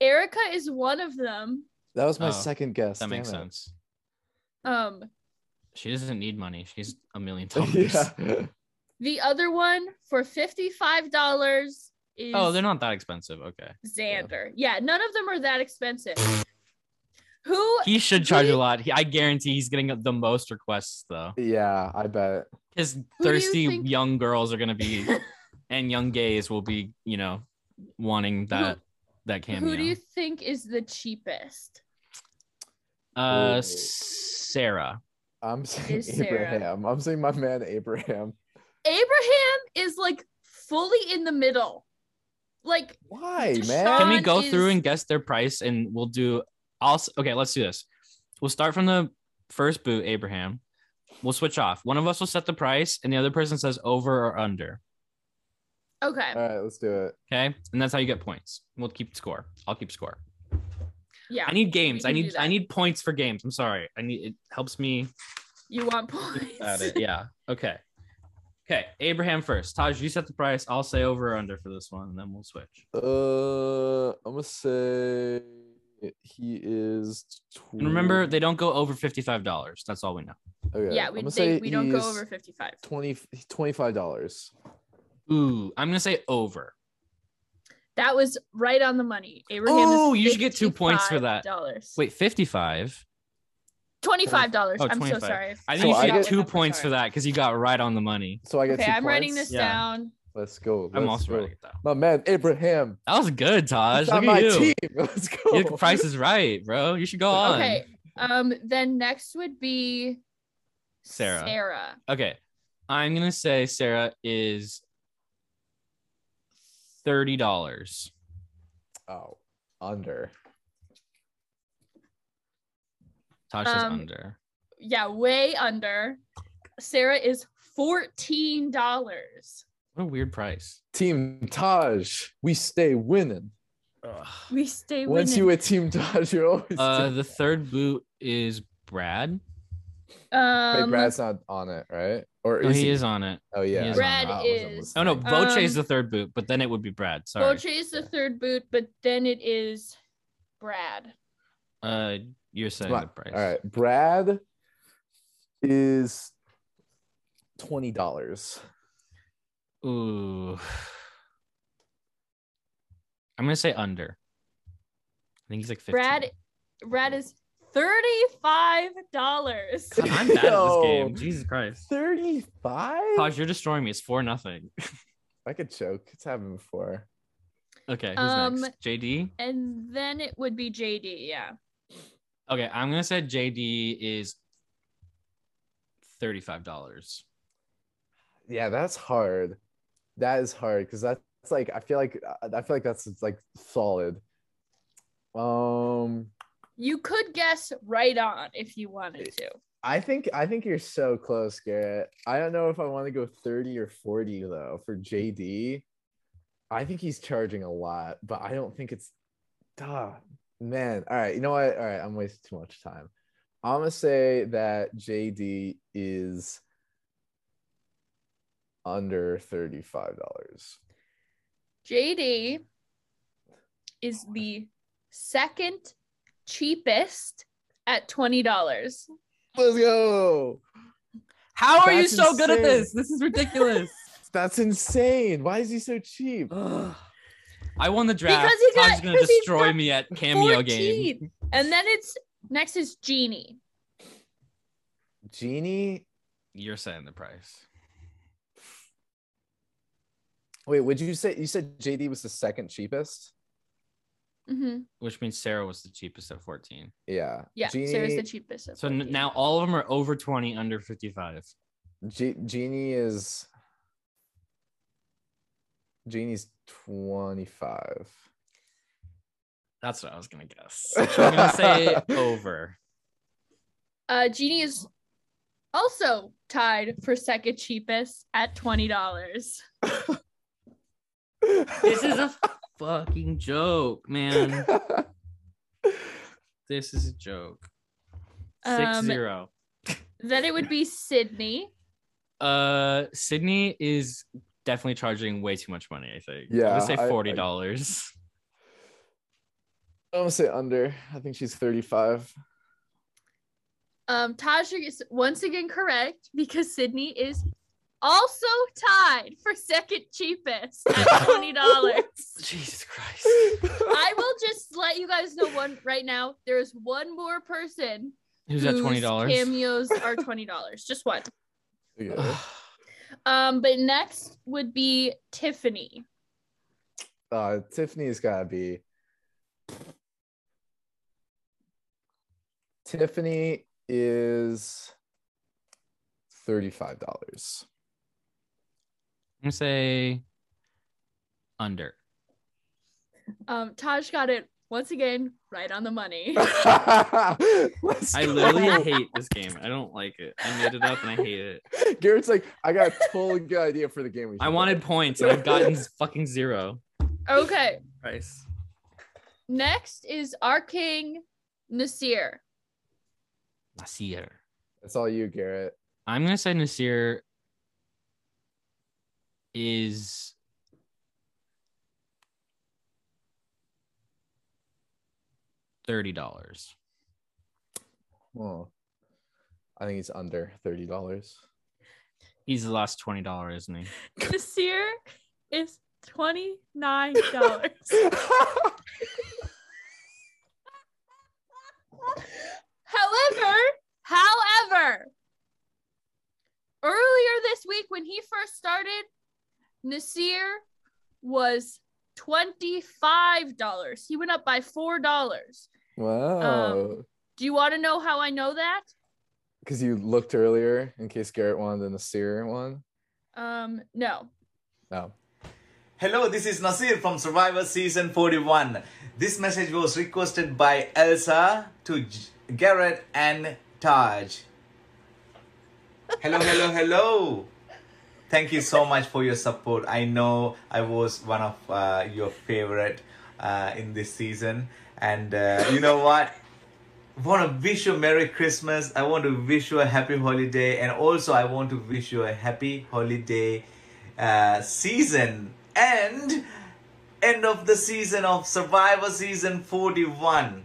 Erika is one of them. That was my Oh, second guess. That makes it. sense. Um, She doesn't need money. She's a million (laughs) dollars. yeah. the other one for fifty-five dollars is Oh, they're not that expensive. Okay. Xander. Yeah, none of them are that expensive. (laughs) Who He should charge do a lot. He, I guarantee he's getting the most requests though. Yeah, I bet. Because you thirsty think- young girls are gonna be, (laughs) and young gays will be, you know, wanting that that cameo. who do you think is the cheapest? uh, Ooh. Sarah. I'm saying Is Sarah. Abraham. I'm saying my man Abraham. Abraham is like fully in the middle. Like Why, Deshawn- man? Can we Sean go through and guess their price, and we'll do. Also, okay, let's do this. We'll start from the first boot, Abraham. We'll switch off. One of us will set the price, and the other person says over or under. Okay. All right, let's do it. Okay, and that's how you get points. We'll keep score. I'll keep score. Yeah. I need games. I need. I need points for games. I'm sorry. I need it helps me You want points? at it. (laughs) Yeah. Okay. Okay. Abraham first. Taj, you set the price. I'll say over or under for this one, and then we'll switch. Uh, I'm gonna say he is. Tw- And remember, they don't go over fifty-five dollars. That's all we know. okay, Yeah, we gonna they, we don't go over 55. 20 25 dollars. Ooh, I'm gonna say over. That was right on the money. Abraham Oh, you should get two points for that. Dollars. Wait, fifty-five. Twenty-five dollars. Oh, I'm 25. so sorry. I So think I you should get get- two points for that because you got right on the money. So I get Okay, two I'm writing this Yeah. down. Let's go. I'm also go. writing it down. My man Abraham. That was good, Taj. He's Look on at my you. team. (laughs) Let's go. Your price is right, bro. You should go on. Okay. Um. Then next would be Sarah. Sarah. Okay. I'm gonna say Sarah is thirty dollars. Oh, under. Taj says Um, under. Yeah, way under. Sarah is fourteen dollars. What a weird price. Team Taj, we stay winning. We stay winning. Once winning. you with Team Taj, you're always. Uh, team- the third boot is Brad. Wait, um, Brad's not on it, right? Or No, is he is on it. Oh yeah, is Brad I is- Oh no, listening. Voce Um, is the third boot, but then it would be Brad. Sorry. Voce is the third boot, but then it is Brad. Uh, you're saying Come the price. All right, Brad is twenty dollars. Ooh. (sighs) I'm gonna say under. I think he's like 15. Brad, Brad is thirty-five dollars. I'm bad at this game. Jesus Christ. Thirty-five. Taj, you're destroying me. It's four nothing. (laughs) I could choke. It's happened before. Okay, who's Um, next? JD. And then it would be JD. Yeah. Okay, I'm gonna say JD is thirty-five dollars. Yeah, that's hard. That is hard because that's like I feel like I feel like that's like solid. Um, You could guess right on if you wanted to. I think I think you're so close, Garrett. I don't know if I want to go 30 or 40 though for JD. I think he's charging a lot, but I don't think it's duh. Man, all right. You know what? All right, I'm wasting too much time. I'm gonna say that JD is under $35. JD is the second cheapest at twenty dollars. Let's go. How are you That's so good at this? This is ridiculous. (laughs) That's insane. Why is he so cheap? (sighs) I won the draft. Because he got- Taj's gonna destroy me at cameo game. And then it's next is Genie. Genie. You're saying the price. Wait, would you say you said JD was the second cheapest? hmm which means Sarah was the cheapest at 14. Yeah. Yeah, Genie, Sarah's the cheapest. at So n- now all of them are over 20, under 55. G- Genie is Genie's 25. That's what I was gonna guess. (laughs) I'm gonna say over. uh, Genie is also tied for second cheapest at twenty dollars. (laughs) This is a fucking joke, man. (laughs) This is a joke. Six Um, zero. Then it would be Sydney. Uh, Sydney is definitely charging way too much money. I think. I'm Yeah, gonna say I- I- forty dollars. I'm gonna say under. I think she's 35. Um, Taj is once again correct because Sydney is also tied for second cheapest at (laughs) twenty dollars. Jesus Christ. I will just let you guys know one right now. There's one more person Who's at whose twenty dollars? Cameos are twenty dollars. Just one. Yeah. Um, but next would be Tiffany. Uh, Tiffany's gotta be. Tiffany is $35. I'm gonna say under. Um, Taj got it Once again, right on the money. (laughs) I go. literally hate this game. I don't like it. I made it up and I hate it. Garrett's like, I got a totally good idea for the game. We I wanted play." points and I've gotten fucking zero. okay. Price. Next is our king, Naseer. Naseer. It's all you, Garrett. I'm gonna say Naseer is thirty dollars. Oh, I think he's under thirty dollars. He's the last twenty dollars, isn't he? (laughs) Naseer is $29. (laughs) However, however, earlier this week when he first started, Naseer was $25. He went up by $4. wow. Um, Do you want to know how I know that? Because you looked earlier in case Garrett wanted the Naseer one. Um, no. No. Hello, this is Naseer from Survivor Season 41. This message was requested by Elsa to J- Garrett and Taj. Hello, hello, hello. Thank you so much for your support. I know I was one of uh, your favorite uh, in this season. And uh, you know what? I want to wish you a Merry Christmas. I want to wish you a happy holiday. And also, I want to wish you a happy holiday uh, season and end of the season of Survivor Season 41.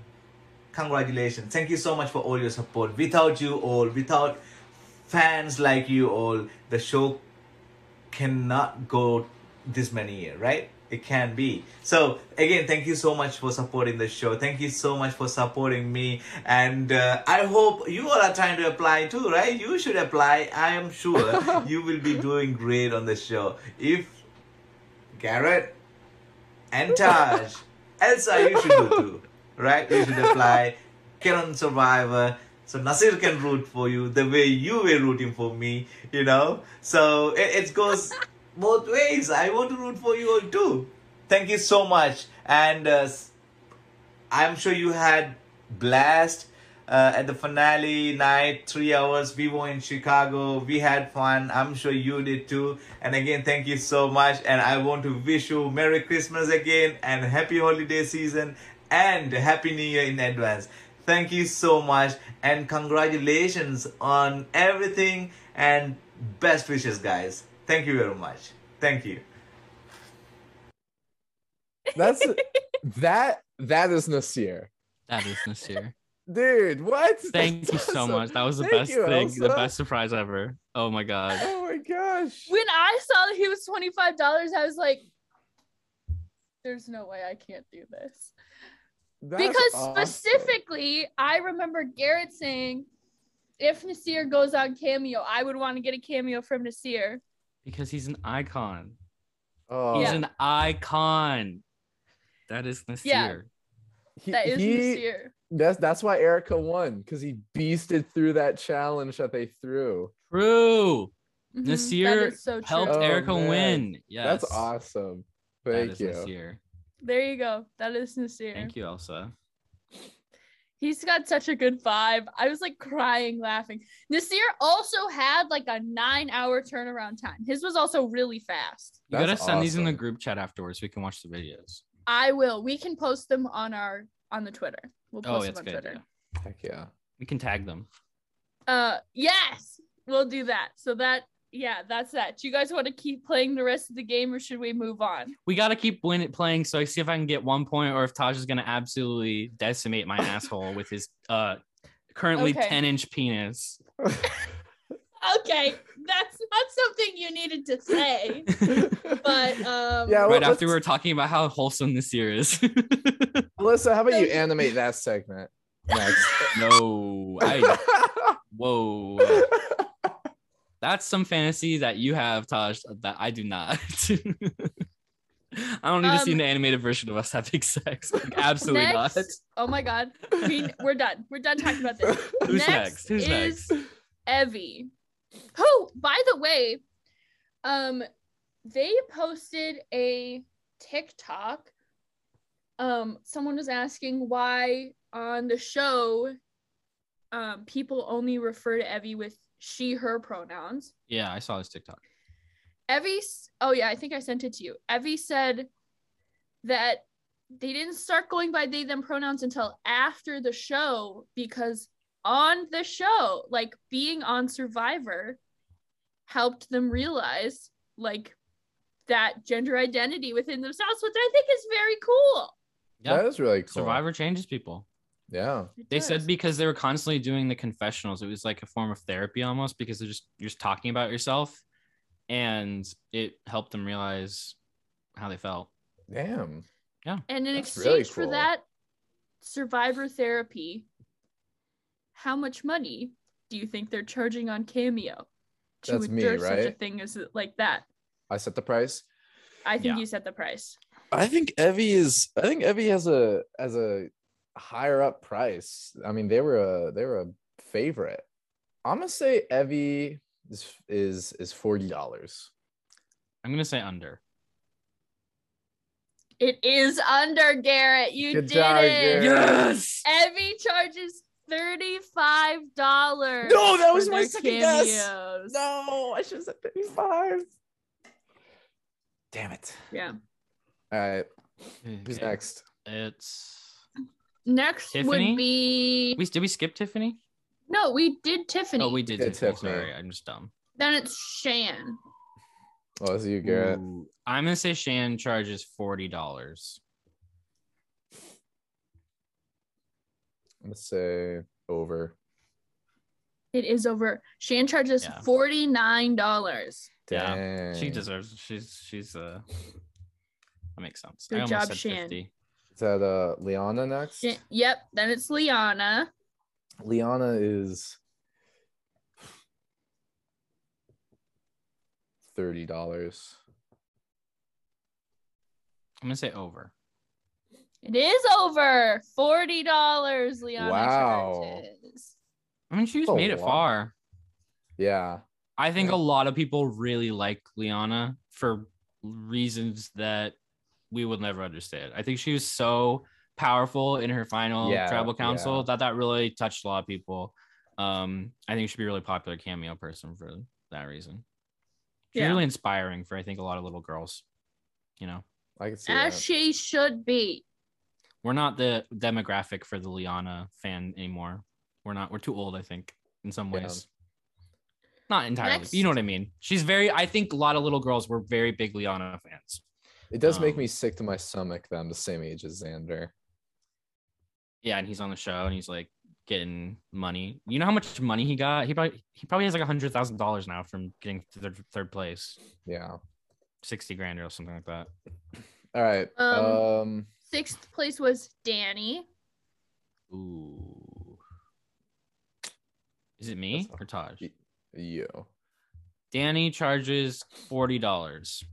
Congratulations. Thank you so much for all your support. Without you all, without fans like you all, the show cannot go this many years, right? It can be. So again, thank you so much for supporting the show. Thank you so much for supporting me, and uh, I hope you all are trying to apply too, right? You should apply. I am sure (laughs) you will be doing great on the show. If Garrett and (laughs) Taj, Elsa, you should do too, right? You should apply. Get on Survivor. So Naseer can root for you the way you were rooting for me, you know. So it, it goes (laughs) both ways. I want to root for you all too. Thank you so much, and uh, I'm sure you had blast uh, at the finale night. Three hours. We were in Chicago. We had fun. I'm sure you did too. And again, thank you so much. And I want to wish you Merry Christmas again and Happy Holiday Season and Happy New Year in advance. Thank you so much and congratulations on everything and best wishes, guys. Thank you very much. Thank you. That's that. That is Naseer, That is Naseer. dude. What? Thank you That's so much. That was the Thank best you, thing, the best surprise ever. Oh my god. Oh my gosh. When I saw that he was $25, I was like, there's no way I can't do this. That's because awesome. specifically, I remember Garrett saying, if Naseer goes on cameo, I would want to get a cameo from Naseer. Because he's an icon. Oh, He's Yeah. an icon. That is Naseer. he- That is he- Naseer. That's that's why Erika won because he beasted through that challenge that they threw. True. Mhm, Naseer that is so true. Helped Oh, Erika man. win. Yes. That's awesome. That Thank is you. Naseer. There you go. That is Naseer. Thank you, Elsa. He's got such a good vibe. I was like crying laughing. Naseer also had like a nine hour turnaround time. His was also really fast. You gotta That's send these in the group chat afterwards so we can watch the videos. I will. We can post them on our on the Twitter. We'll Oh, post that's them on good. Twitter. idea. Heck yeah. We can tag them. Uh yes, we'll do that. So that yeah, that's that. Do you guys want to keep playing the rest of the game or should we move on? We gotta keep win it playing so I see if I can get one point or if Taj is gonna absolutely decimate my asshole with his uh currently Okay. 10 inch penis. (laughs) Okay, that's not something you needed to say. But (laughs) um Yeah, right well, after we were talking about how wholesome this year is. (laughs) Alyssa, how about you animate that segment next? no, I whoa. That's some fantasy that you have, Taj, that I do not. (laughs) I don't need to see Um, an animated version of us having sex. (laughs) Like, absolutely not. Oh my god. We, we're done. We're done talking about this. (laughs) Who's next? Who's is next? Evvie. Who, by the way, um, they posted a TikTok um someone was asking why on the show um people only refer to Evvie with she her pronouns. Yeah, I saw this TikTok. Evvie oh yeah, I think I sent it to you. Evvie said that they didn't start going by they them pronouns until after the show because on the show, like being on Survivor helped them realize like that gender identity within themselves, which I think is very cool. Yeah, That is really cool. Survivor changes people. Yeah. They said because they were constantly doing the confessionals, it was like a form of therapy almost because they're just you're just talking about yourself, and it helped them realize how they felt. Damn. Yeah. And in That's exchange really for that survivor therapy, how much money do you think they're charging on Cameo to That's me, endure such a thing as like that? I set the price. I think Yeah. you set the price. I think Evvie is. I think Evvie has a has a higher up price. I mean, they were a they were a favorite. I'm gonna say Evvie is is is forty dollars. I'm gonna say under. It is under Garrett. You Good did job, it. Garrett. Yes. Evvie charges thirty-five dollars. No, that was my second guess. cameos. No, I should have said thirty five. Damn it! Yeah. All right, who's Okay, next? It's Next Tiffany? would be we did we skip Tiffany? no, we did Tiffany. Oh, we did Yeah, Tiffany. Tiffany. Sorry, I'm just dumb. Then it's Shan. Oh, it's you, Garrett. Ooh, I'm gonna say Shan charges forty dollars. I'm gonna say over. It is over. Shan charges Yeah. forty-nine dollars. Yeah, She deserves. She's she's uh. That makes sense. Good I job, said Shan. 50. Is that uh Liana next? Shan- yep. Then it's Liana. Liana is thirty dollars. I'm gonna say over. It is over forty dollars. Liana Wow. charges. I mean, she's Oh, made it wow. far. Yeah. I think Yeah. a lot of people really like Liana for reasons that we will never understand. I think she was so powerful in her final Yeah, tribal council yeah. that that really touched a lot of people. Um, I think she'd be a really popular cameo person for that reason. She's Yeah. really inspiring for I think a lot of little girls. You know, I can see As that. she should be. we're not the demographic for the Liana fan anymore. We're not. We're too old. I think in some Yeah. ways. Not entirely. Next. You know what I mean? She's very. I think a lot of little girls were very big Liana fans. It does make um, me sick to my stomach that I'm the same age as Xander. Yeah, and he's on the show and he's like getting money. You know how much money he got? He probably he probably has like a hundred thousand dollars now from getting to third, third place, Yeah. sixty grand or something like that. All right. Um, Um, Sixth place was Danny. Ooh, is it me or Taj? y- you. Danny charges forty dollars.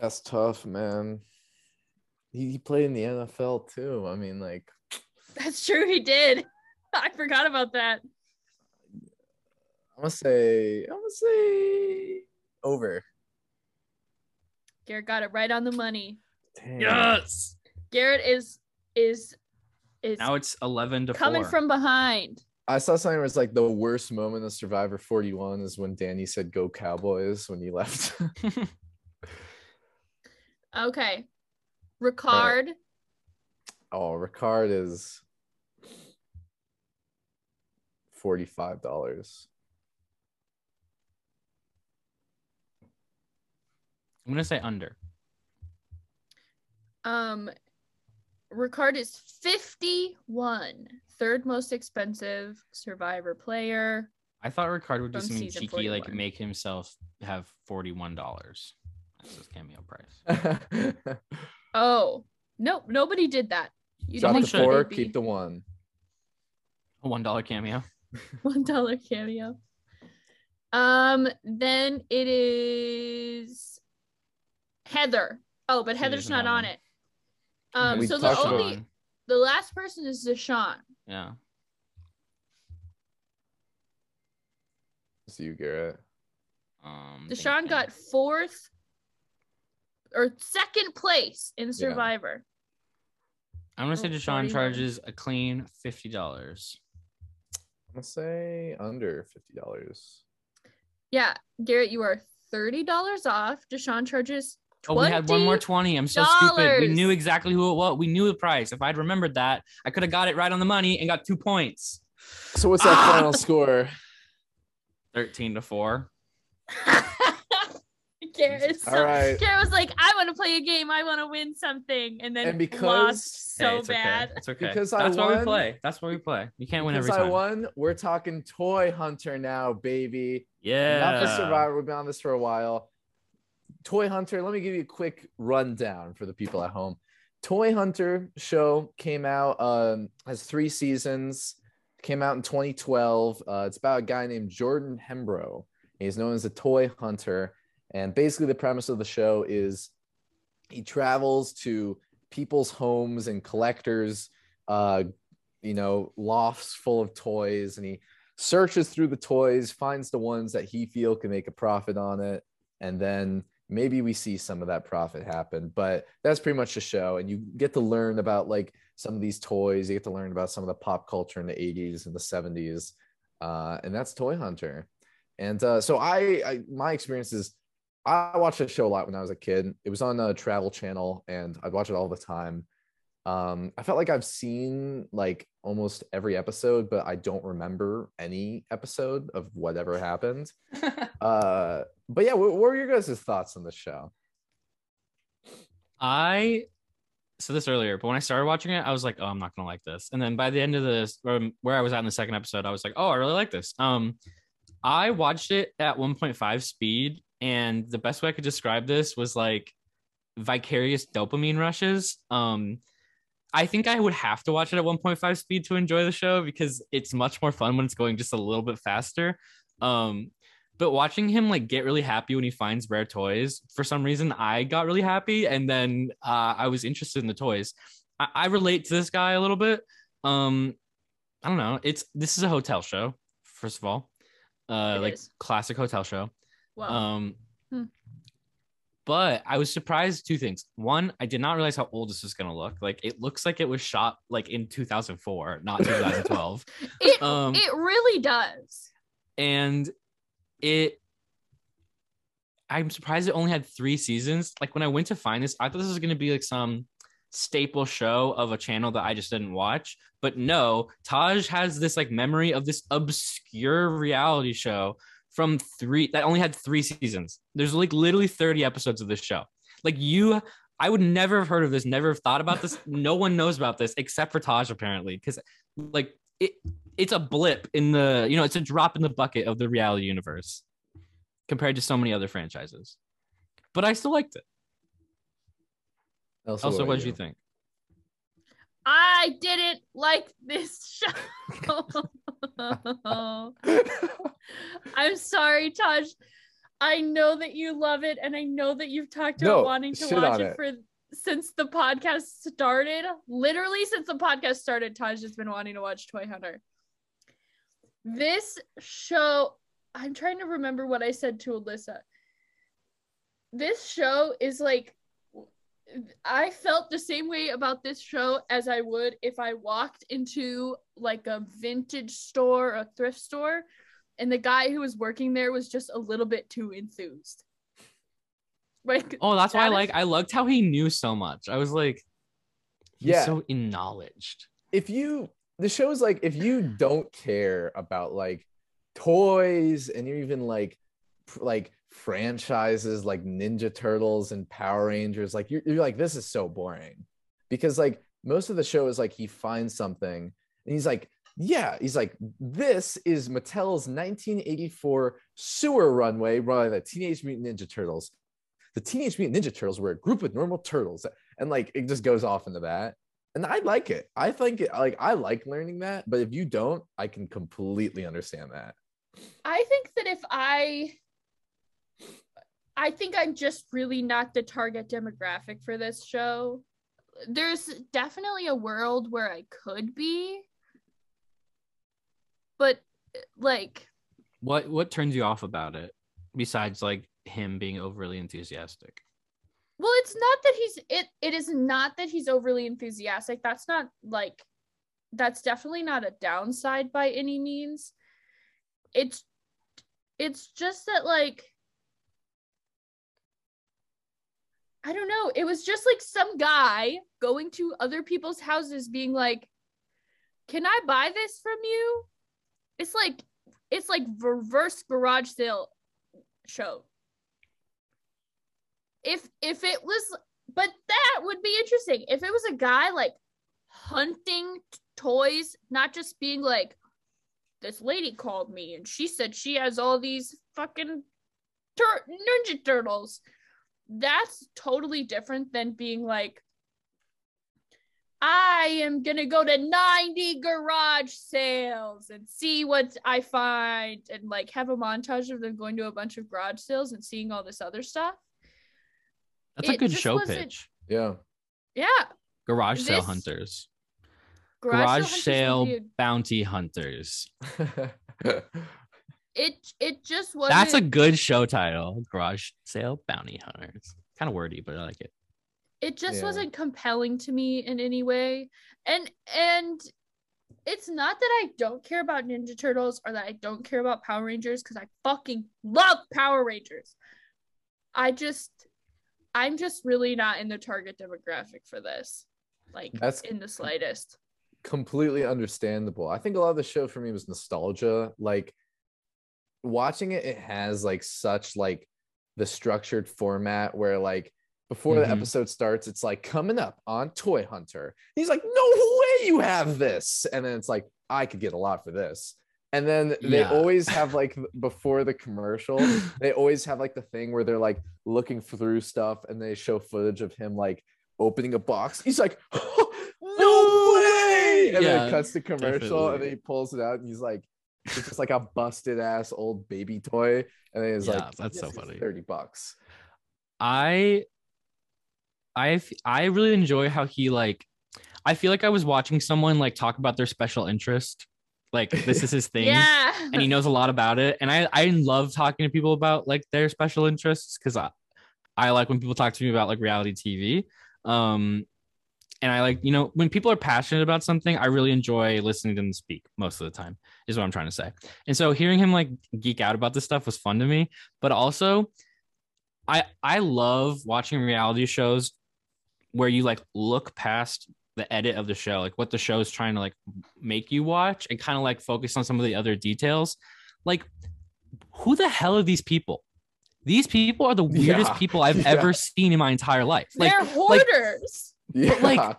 That's tough, man. He, he played in the NFL too. I mean, like, That's true. He did. (laughs) I forgot about that. I'm gonna say, I'm gonna say over. Garrett got it right on the money. Damn. Yes. Garrett is is is Now it's eleven to coming four. from behind. I saw something where it's like the worst moment of Survivor 41 is when Danny said "Go Cowboys" when he left. (laughs) (laughs) Okay. Ricard. oh, Ricard is forty-five dollars. I'm gonna say under. Um Ricard is 51. Third most expensive survivor player. I thought Ricard would do something season cheeky, like make himself have forty-one dollars. That's his cameo price. (laughs) Oh. Nope, nobody did that. You Drop Someone the should. four, baby. keep the one. A one dollar cameo. (laughs) one dollar cameo. Um, then it is Heather. Oh, but Heather's doesn't on it. Um, We so the touched on only the last person is Deshawn. Yeah. It's you, Garrett. Um, Deshawn got fourth or second place in Survivor. I'm gonna say Oh, Deshawn 41. charges a clean fifty dollars. I'm gonna say under fifty dollars. Yeah, Garrett, you are thirty dollars off. Deshawn charges. twenty. Oh, we had one more 20. I'm so stupid. We knew exactly who it was. We knew the price. If I'd remembered that, I could have got it right on the money and got two points. So what's that Ah! (laughs) final score? 13 to 4. (laughs) Garrett, so, All right. Garrett was like, "I want to play a game. I want to win something," and then And because- lost so Hey, it's bad. Okay. It's okay. Because I That's why we play. That's why we play. You can't win Because every I won, we're talking Toy Hunter now, baby. Yeah. Not for Survivor. We've been on this for a while. Toy Hunter, let me give you a quick rundown for the people at home. Toy Hunter show came out, um, has three seasons, came out in 2012. Uh, it's about a guy named Jordan Hembrough. He's known as a toy hunter. And basically, the premise of the show is he travels to people's homes and collectors, uh, you know, lofts full of toys, and he searches through the toys, finds the ones that he feel can make a profit on it, and then maybe we see some of that profit happen. But that's pretty much the show, and you get to learn about like some of these toys. You get to learn about some of the pop culture in the '80s and the '70s, uh, and that's Toy Hunter. And uh, so I, I, my experience is, I watched the show a lot when I was a kid. It was on a Travel Channel, and I'd watch it all the time. Um, I felt like I've seen like almost every episode, but I don't remember any episode of whatever happened. (laughs) uh, but yeah, what, what were your guys' thoughts on the show? I said this earlier, but when I started watching it, I was like, "Oh, I'm not gonna like this." And then by the end of this, where I was at in the second episode, I was like, "Oh, I really like this." Um, I watched it at 1.5 speed, and the best way I could describe this was like vicarious dopamine rushes. Um, I think I would have to watch it at 1.5 speed to enjoy the show because it's much more fun when it's going just a little bit faster. Um, but watching him like get really happy when he finds rare toys for some reason i got really happy and then uh, i was interested in the toys I-, I relate to this guy a little bit um i don't know it's this is a hotel show first of all uh It like is. classic hotel show Um Hmm. but i was surprised two things. One i did not realize how old this was going to look. Like it looks like it was shot like in 2004 not (laughs) 2012 it um, it really does. and it i'm surprised it only had three seasons. Like when i went to find this i thought this was going to be like some staple show of a channel that i just didn't watch. But no taj has this like memory of this obscure reality show from three that only had three seasons. There's like literally 30 episodes of this show. Like you i would never have heard of this never have thought about this. (laughs) No one knows about this except for taj apparently because like it it's a blip in the you know it's a drop in the bucket of the reality universe compared to so many other franchises. But i still liked it. Elsa, also what did you? think? I didn't like this (laughs) show. (laughs) I'm sorry, Taj. I know that you love it, and I know that you've talked about No, wanting to watch it, it. for since the podcast started. Literally, since the podcast started, Taj has been wanting to watch Toy Hunter. This show, I'm trying to remember what I said to Alyssa. This show is like I felt the same way about this show as I would if I walked into like a vintage store, a thrift store, and the guy who was working there was just a little bit too enthused. Like, oh that's why i like i liked how he knew so much i was like he's Yeah. so acknowledged if you the show is like if you don't care about like toys and you're even like like franchises like ninja turtles and power rangers like you're, you're like this is so boring because like most of the show is like he finds something and he's like yeah he's like this is mattel's 1984 sewer runway run by the teenage mutant ninja turtles the teenage mutant ninja turtles were a group of normal turtles and like it just goes off into that and I like it. I think it like I like learning that, but if you don't, I can completely understand that. I think that if I I think I'm just really not the target demographic for this show. There's definitely a world where I could be. But like what what turns you off about it besides like him being overly enthusiastic well it's not that he's it it is not that he's overly enthusiastic that's not like that's definitely not a downside by any means it's it's just that like i don't know. It was just like some guy going to other people's houses being like can i buy this from you? It's like it's like reverse garage sale show. If if it was but that would be interesting. If it was a guy like hunting t- toys not just being like this lady called me and she said she has all these fucking tur- ninja turtles that's totally different than being like I am gonna go to 90 garage sales and see what I find and like have a montage of them going to a bunch of garage sales and seeing all this other stuff. That's a good show wasn't- pitch. Yeah. Yeah. Garage sale This- hunters. Garage, Garage Hunters sale a- bounty hunters. (laughs) it it just wasn't That's a good show title. Garage sale bounty hunters. Kind of wordy, but I like it. it just Yeah. wasn't compelling to me in any way and and it's not that i don't care about ninja turtles or that i don't care about power rangers because i fucking love power rangers i just i'm just really not in the target demographic for this like That's- in the slightest completely understandable. I think a lot of the show for me was nostalgia. Like watching it, it has like such like the structured format where like before Mhm. the episode starts, it's like coming up on Toy Hunter. He's like, no way you have this. And then it's like, I could get a lot for this. And then they Yeah. always have like (laughs) before the commercial, they always have like the thing where they're like looking through stuff and they show footage of him like opening a box. He's like, (laughs) no way! And then it cuts to commercial and then he pulls it out and he's like, it's just like a busted ass old baby toy. And it is Yeah, like, that's so funny. 30 bucks. I, I, I really enjoy how he like I feel like I was watching someone like talk about their special interest. Like this is his (laughs) thing. yeah And he knows a lot about it. And I I love talking to people about like their special interests because I, I like when people talk to me about like reality TV. Um and I like, you know, when people are passionate about something, I really enjoy listening to them speak most of the time, is what I'm trying to say. And so hearing him like geek out about this stuff was fun to me. But also, I I love watching reality shows where you like look past the edit of the show, like what the show is trying to like make you watch and kind of like focus on some of the other details. Like, who the hell are these people? These people are the weirdest Yeah. people I've (laughs) Yeah. ever seen in my entire life. Like they're hoarders Yeah. like,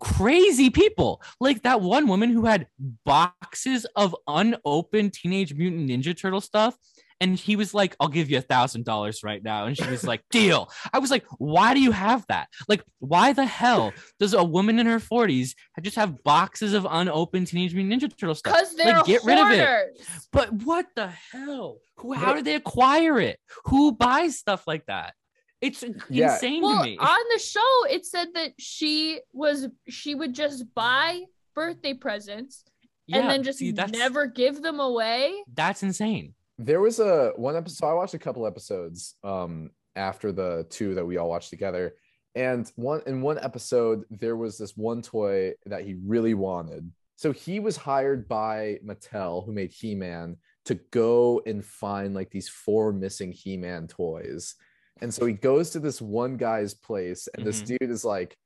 crazy people. Like that one woman who had boxes of unopened Teenage Mutant Ninja Turtle stuff. And he was like, I'll give you a thousand dollars right now. And she was like, (laughs) deal. I was like, why do you have that? Like, why the hell does a woman in her 40s just have boxes of unopened Teenage Mutant Ninja Turtle stuff? because they're Like, get rid of it. But what the hell? Who, how did they acquire it? Who buys stuff like that? It's Yeah. insane well to me. on the show it said that she was she would just buy birthday presents Yeah, and then just see, never give them away That's insane. there was a one episode i watched a couple episodes um after the two that we all watched together and one in one episode there was this one toy that he really wanted so he was hired by mattel who made he-man to go and find like these four missing he-man toys and so he goes to this one guy's place and this mm-hmm. dude is like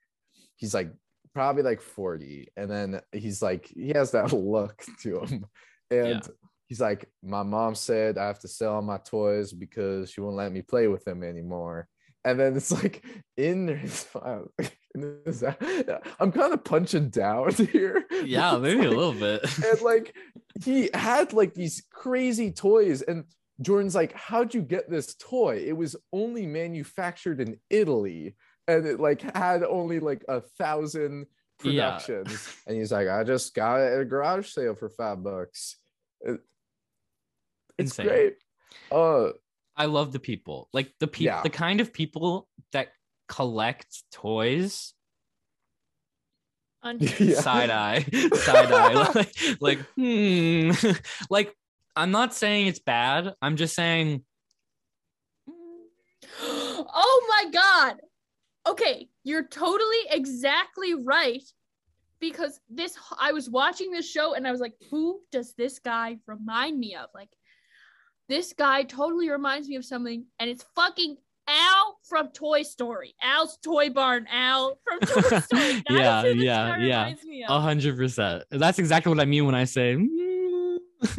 he's like probably like 40 and then he's like he has that (laughs) look to him and he's like, my mom said I have to sell all my toys because she won't let me play with them anymore. And then it's like in his file. (laughs) in his- (laughs) I'm kind of punching down here. Yeah, maybe a little bit. And like he had like these crazy toys, and Jordan's like, How'd you get this toy? It was only manufactured in Italy, and it like had only like a thousand Yeah. productions. And he's like, I just got it at a garage sale for five bucks. It- it's Insane. great. Uh I love the people, like the people, Yeah. the kind of people that collect toys. on (laughs) yeah. Side eye, side eye, (laughs) like, like hmm, (laughs) like I'm not saying it's bad. I'm just saying oh my god okay, you're totally exactly right. Because this, I was watching this show and I was like, who does this guy remind me of? Like, this guy totally reminds me of something, and it's fucking Al from Toy Story. Al's Toy Barn. Al from Toy Story. (laughs) Yeah, yeah, yeah. reminds me of. A hundred percent. That's exactly what I mean when I say "Mm."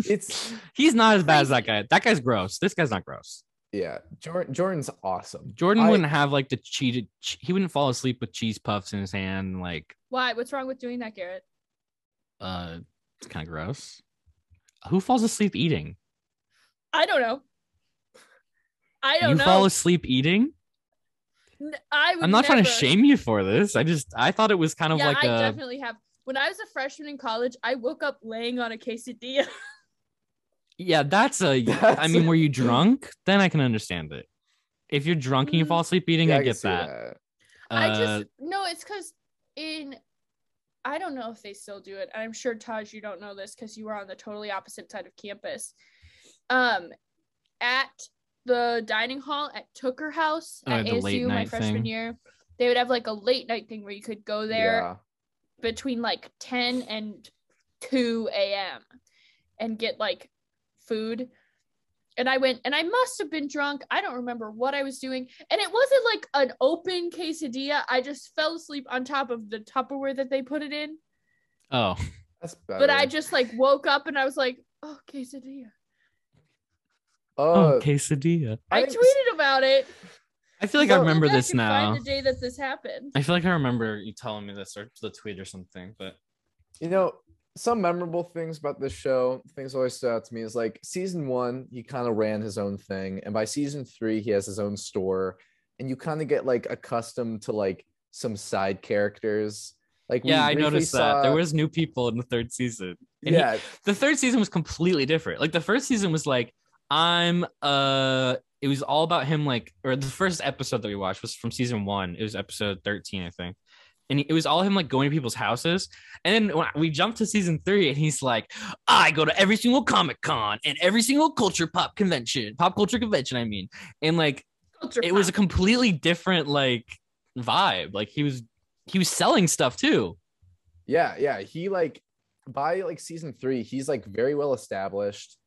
It's (laughs) he's not as bad as that guy. That guy's gross. This guy's not gross. yeah. Jordan Jordan's awesome. Jordan I- wouldn't have like the cheated. He wouldn't fall asleep with cheese puffs in his hand. Like, Why? What's wrong with doing that, Garrett? uh, it's kind of gross. Who falls asleep eating? I don't know. I don't You know. fall asleep eating? N- I would I'm not trying to shame you for this. I just I thought it was kind of yeah, like I a definitely have. When I was a freshman in college, I woke up laying on a quesadilla. (laughs) yeah. That's a. (laughs) I That's- mean, were you (laughs) drunk? Then I can understand it. If you're drunk and you Mm. fall asleep eating, Yeah, I can get see that. I Uh, just no, it's because in I don't know if they still do it. I'm sure Taj, you don't know this because you were on the totally opposite side of campus. Um, at the dining hall at Tooker House Oh, at the ASU my freshman thing. year, they would have like a late night thing where you could go there Yeah. between like 10 and 2 a.m. and get like food. And I went and I must have been drunk. I don't remember what I was doing. And it wasn't like an open quesadilla. I just fell asleep on top of the Tupperware that they put it in. oh, That's better. But I just like woke up and I was like, oh, quesadilla. oh, uh, quesadilla. I, I tweeted about it. I feel like So- I remember back this and now. Find the day that this happened. I feel like I remember you telling me this or the tweet or something, but You know, some memorable things about this show, things always stood out to me is like season one, he kind of ran his own thing. And by season three, he has his own store. And you kind of get like accustomed to like some side characters. Like we yeah, I noticed that there was new people in the third season. And he- yeah, the third season was completely different. Like the first season was like, I'm uh it was all about him like or the first episode that we watched was from season one. It was episode 13, I think. And it was all him like going to people's houses. And then we jumped to season three, and he's like, I go to every single Comic Con and every single culture pop convention, pop culture convention, I mean. And like Culture it was a completely different like vibe. Like he was he was selling stuff too. yeah, yeah. He like by like season three, he's like very well established.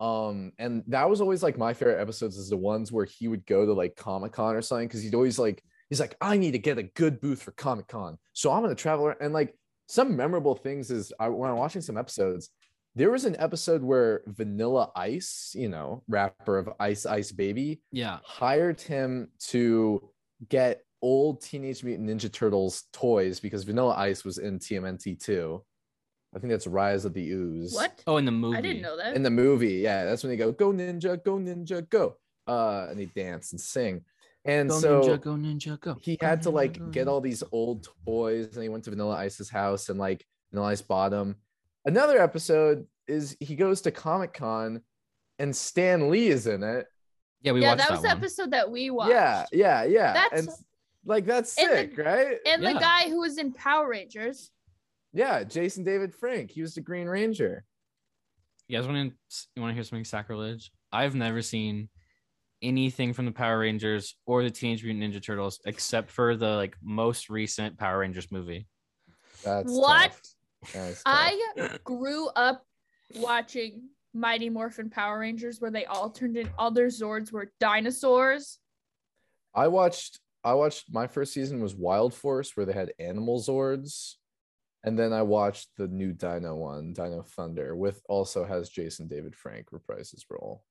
Um, and that was always like my favorite episodes is the ones where he would go to like Comic Con or something because he'd always like he's like, I need to get a good booth for Comic Con, so I'm gonna travel around. and like some memorable things is I when I'm watching some episodes, there was an episode where Vanilla Ice, you know, rapper of Ice Ice Baby, Yeah. hired him to get old Teenage Mutant Ninja Turtles toys because Vanilla Ice was in TMNT too. I think that's Rise of the Ooze. What? Oh, in the movie. I didn't know that. In the movie, yeah, that's when they go, go ninja, go ninja, go. Uh, and they dance and sing. And Go so ninja, go ninja, go. he Go had to like go get all these old toys and he went to Vanilla Ice's house and like Vanilla Ice bought him. Another episode is he goes to Comic Con and Stan Lee is in it. Yeah, we yeah, watched that that, was the episode that we watched. Yeah, yeah, yeah. That's- and like that's and the- sick, right? And Yeah. the guy who was in Power Rangers. Yeah, Jason David Frank. He was the Green Ranger. You guys want to you want to hear something sacrilege? I've never seen anything from the Power Rangers or the Teenage Mutant Ninja Turtles except for the like most recent Power Rangers movie. That's What? tough. That's tough. I grew up watching Mighty Morphin Power Rangers where they all turned in all their Zords were dinosaurs. I watched I watched my first season was Wild Force where they had animal zords. And then I watched the new Dino one, Dino Thunder, with also has Jason David Frank reprise his role.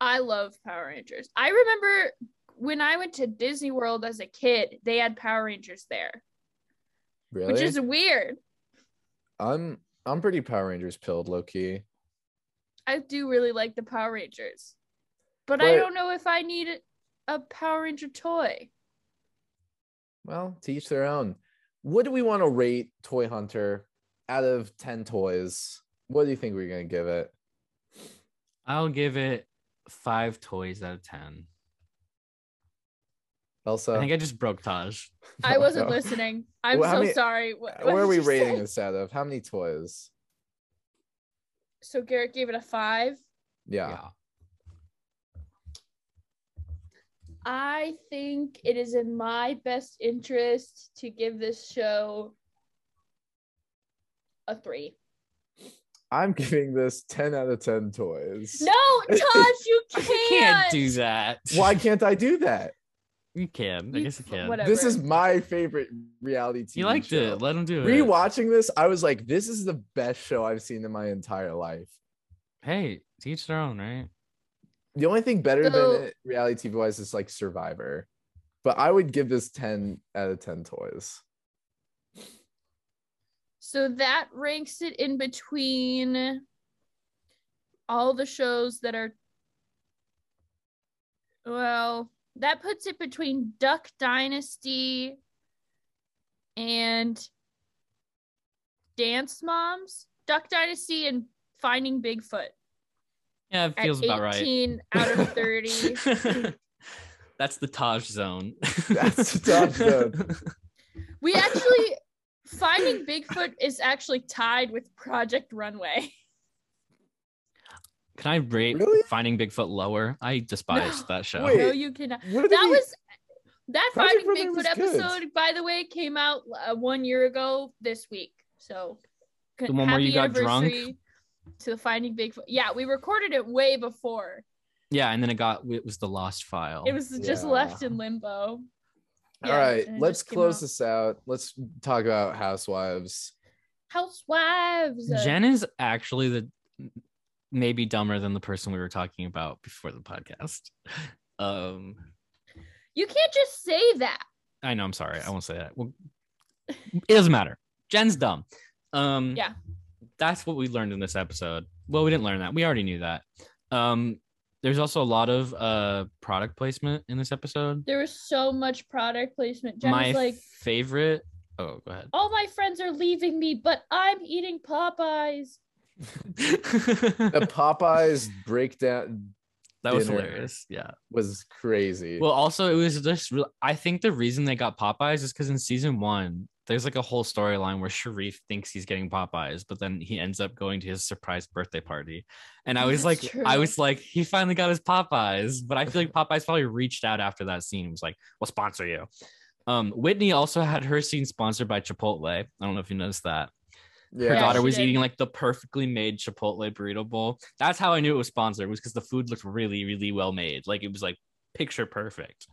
I love Power Rangers. I remember when I went to Disney World as a kid, they had Power Rangers there, Really? which is weird. I'm I'm pretty Power Rangers pilled, low key. I do really like the Power Rangers, but I don't know if I need a Power Ranger toy. Well, to each their own. What do we want to rate Toy Hunter out of 10 toys? What do you think we're gonna give it? I'll give it five toys out of ten. Elsa? I think I just broke Taj. (laughs) I wasn't No. listening. I'm Well, so many- sorry. What, what Where are we rating say? this out of? How many toys? So Garrett gave it a five. Yeah. I think it is in my best interest to give this show a three. I'm giving this 10 out of 10 toys. No, Tosh, you (laughs) You can't. can't do that. Why (laughs) can't I do that? You can. I You- guess you can. whatever. This is my favorite reality TV You liked show. it. Let him do it. Rewatching this, I was like, this is the best show I've seen in my entire life. Hey, teach their own, right? The only thing better So- than it reality TV wise is like Survivor. But I would give this 10 out of 10 toys. So that ranks it in between all the shows that are well, that puts it between Duck Dynasty and Dance Moms, Duck Dynasty and Finding Bigfoot Yeah, it at feels about right. 18 out of 30. (laughs) That's the Taj zone. That's the Taj zone. (laughs) We actually Finding Bigfoot is actually tied with Project Runway. Can I rate Really? Finding Bigfoot lower? I despise No. that show. Wait. no, you cannot. That we- was that Project Finding Runway Bigfoot was good. episode, by the way, came out uh, one year ago this week. So, c- The one where you happy got drunk? anniversary To the Finding Bigfoot. Yeah, we recorded it way before. Yeah, and then it got it was the Lost File. It was just Yeah. left in limbo. Yeah, All right, let's close out. this out. Let's talk about Housewives. Housewives. Jen is actually the maybe dumber than the person we were talking about before the podcast. Um, You can't just say that. I know. I'm sorry. I won't say that. Well, it doesn't matter. Jen's dumb. Um, Yeah. That's what we learned in this episode. Well, we didn't learn that. We already knew that. Um, there's also a lot of uh product placement in this episode. There was so much product placement. Jen My was like, favorite. Oh, go ahead. all my friends are leaving me, but I'm eating Popeyes. (laughs) The Popeyes breakdown that was hilarious. Yeah. was crazy. Well, also it was just real. I think the reason they got Popeyes is because in season one, there's like a whole storyline where Sharrieff thinks he's getting Popeyes, but then he ends up going to his surprise birthday party. And I was That's like, true. I was like, he finally got his Popeyes. But I feel like Popeyes probably reached out after that scene. and was like, we'll sponsor you. Um, Whitney also had her scene sponsored by Chipotle. I don't know if you noticed that. Her daughter she was did. eating like the perfectly made Chipotle burrito bowl. That's how I knew it was sponsored, was because the food looked really, really well made. Like it was like picture perfect.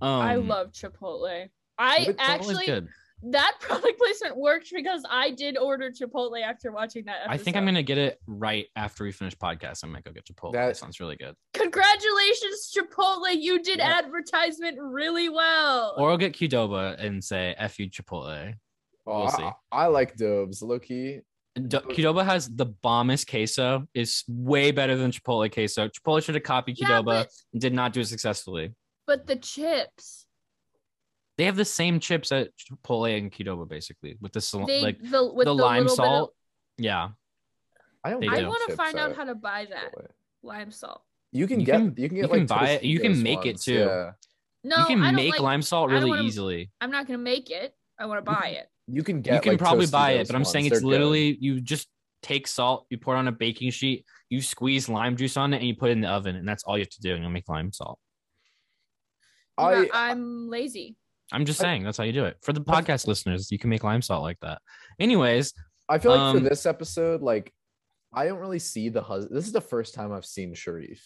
Um, I love Chipotle. I Chipotle's actually good. That (laughs) product placement worked because I did order Chipotle after watching that. Episode. I think I'm gonna get it right after we finish podcast. I might go get Chipotle. That, That- sounds really good. Congratulations, Chipotle! You did Yeah. advertisement really well. Or I'll get Qdoba and say "F you, Chipotle." Oh, we'll I- see. I, like Dobes. Loki. D- Qdoba has the bombest queso. is way better than Chipotle queso. Chipotle should have copied Yeah, Qdoba but- and did not do it successfully. but the chips, They have the same chips at Chipotle and Qdoba basically with the sal- they like the with the, the, lime little salt. Yeah, I don't. They Bit do. of, I want to find out how to buy that Chipotle. lime salt. You can You get. can- you can get you like can buy it- you can Tostitos make it too. Yeah. No, you can I don't make like, lime salt really wanna- easily. I'm not gonna make it. I want to buy it. You can get. you can like, probably buy it, but I'm saying it's They're good. literally you just take salt, you pour it on a baking sheet, you squeeze lime juice on it, and you put it in the oven, and that's all you have to do, and you'll make lime salt. I I'm lazy. I'm just saying that's how you do it. For the podcast listeners, you can make lime salt like that. Anyways, I feel like Um, for this episode, like I don't really see the husband. This is the first time I've seen Sharrieff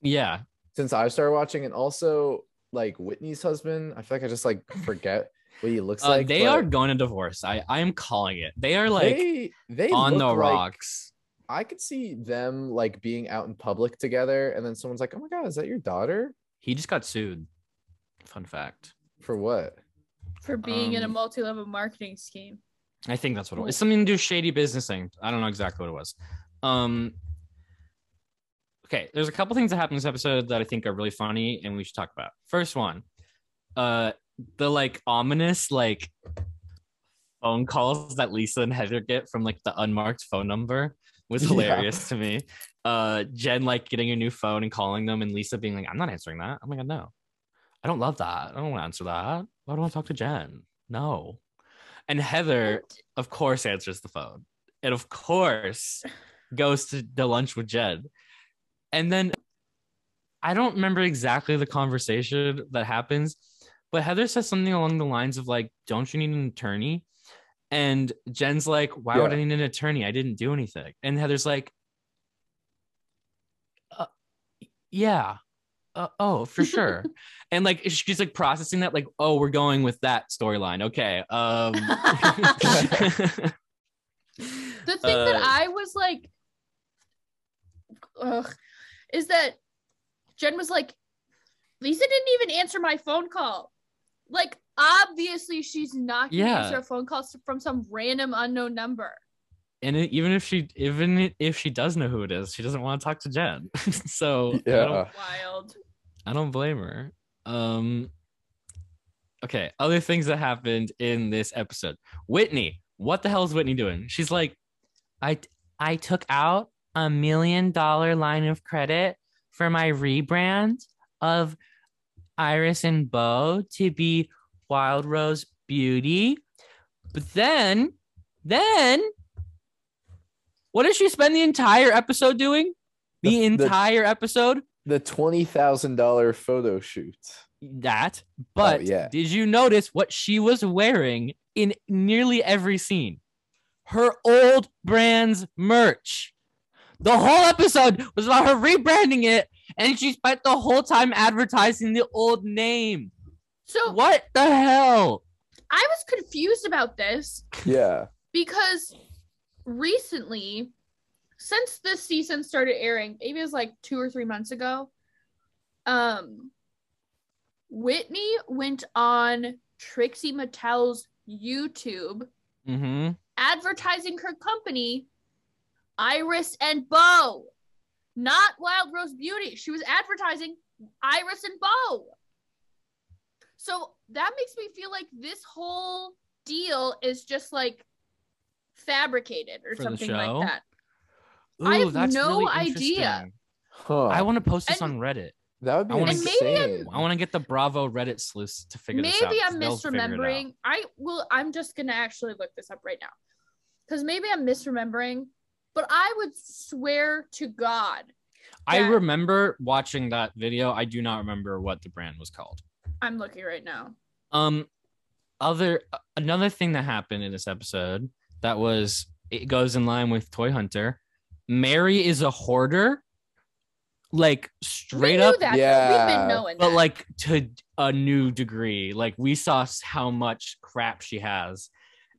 yeah, since I started watching, and also like Whitney's husband. I feel like I just like forget what he looks uh, like. they are going to divorce. I I am calling it. They are like they they on the look like- rocks. I could see them like being out in public together, and then someone's like, "Oh my god, is that your daughter?" He just got sued. Fun fact. For what? For being in a Um, multi-level marketing scheme. I think that's what it was. It's something to do with shady business thing. I don't know exactly what it was. Um okay, there's a couple things that happened in this episode that I think are really funny and we should talk about. First one, uh the like ominous like phone calls that Lisa and Heather get from like the unmarked phone number was Yeah. hilarious to me. Uh Jen like getting a new phone and calling them and Lisa being like, I'm not answering that. I'm like, no. I don't love that. I don't want to answer that. Why do I want to talk to Jen? No. And Heather, of course, answers the phone. And of course, goes to the lunch with Jen. And then I don't remember exactly the conversation that happens, but Heather says something along the lines of like, "Don't you need an attorney?" And Jen's like, "Why would I Yeah. need an attorney? I didn't do anything." And Heather's like, uh, "Yeah, uh, oh, for sure." (laughs) and like she's like processing that, like, "Oh, we're going with that storyline." Okay. Um. (laughs) (laughs) The thing that Uh, I was like, ugh, is that Jen was like, Lisa didn't even answer my phone call. Like, obviously, she's not going to Yeah. answer a phone call from some random unknown number. And it, even if she even if she does know who it is, she doesn't want to talk to Jen. (laughs) so I Yeah. don't, Wild. I don't blame her. Um okay, other things that happened in this episode. Whitney, what the hell is Whitney doing? She's like, I I took out a million dollar line of credit for my rebrand of Iris and Bo to be Wild Rose Beauty. But then, then, what did she spend the entire episode doing? The, The- the- entire episode? The twenty thousand dollar photo shoot. That. Oh, but Oh, yeah. did you notice what she was wearing in nearly every scene? Her old brand's merch. The whole episode was about her rebranding it, and she spent the whole time advertising the old name. So What the hell? I was confused about this Yeah. because recently, since this season started airing, maybe it was like two or three months ago, um, Whitney went on Trixie Mattel's YouTube Mm-hmm. advertising her company, Iris and Bo, not Wild Rose Beauty. She was advertising Iris and Bo. So that makes me feel like this whole deal is just like fabricated or For something like that. I have that's no really idea. Huh. I want to post this And- on Reddit. that would be I wanna- maybe I'm- insane. I want to get the Bravo Reddit sleuths to figure this out. maybe 'cause I'm they'll figure it out. misremembering. I will. I'm just gonna actually look this up right now, because maybe I'm misremembering. But I would swear to God, I remember watching that video. I do not remember what the brand was called. I'm looking right now. Um, other another thing that happened in this episode that was it goes in line with Toy Hunter. Mary is a hoarder, like straight we knew up, that. Yeah. We've been knowing but that. like to a new degree. Like we saw how much crap she has.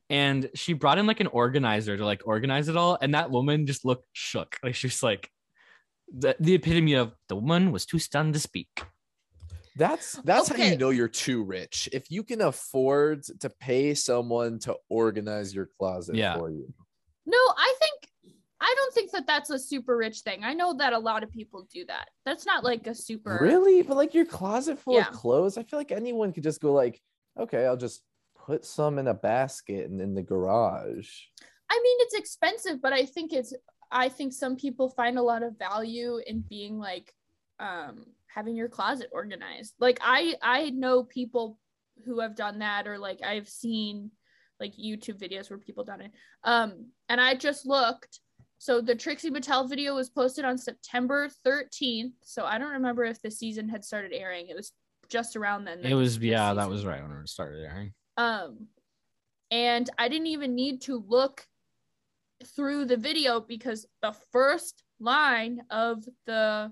And she brought in like an organizer to like organize it all. And that woman just looked shook. Like she was like the, the epitome of the woman was too stunned to speak. That's that's how you know you're too rich. If you can afford to pay someone to organize your closet Yeah. for you. no, I think I don't think that that's a super rich thing. I know that a lot of people do that. That's not like a super. Really? But like your closet full Yeah. of clothes, I feel like anyone could just go like, okay, I'll just put some in a basket and in the garage. I mean, it's expensive, but I think it's. I think some people find a lot of value in being like, um, having your closet organized. Like I, I know people who have done that, or like I've seen like YouTube videos where people done it. Um, and I just looked. So the Trixie Mattel video was posted on September 13th. So I don't remember if the season had started airing. It was just around then. It was yeah, that was right when it started airing. um and i didn't even need to look through the video because the first line of the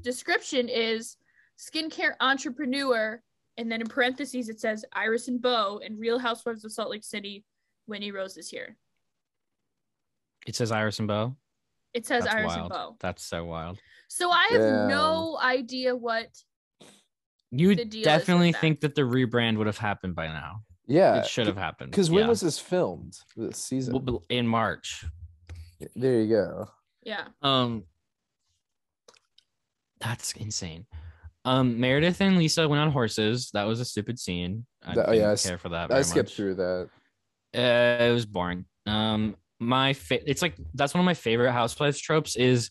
description is skincare entrepreneur and then in parentheses it says iris and bo and real housewives of salt lake city whitney rose is here It says Iris and Bo. it says That's iris wild. and bo That's so wild. so i have Damn. no idea what You The definitely that. think that the rebrand would have happened by now. Yeah. it should have happened. Because when yeah. was this filmed? This season. In March? there you go. yeah Um, that's insane. Um, Meredith and Lisa went on horses. That was a stupid scene. I That- oh, didn't yeah, I care for that. I skipped much. through that. Uh, it was boring. Um, my fa- it's like that's one of my favorite housewives tropes is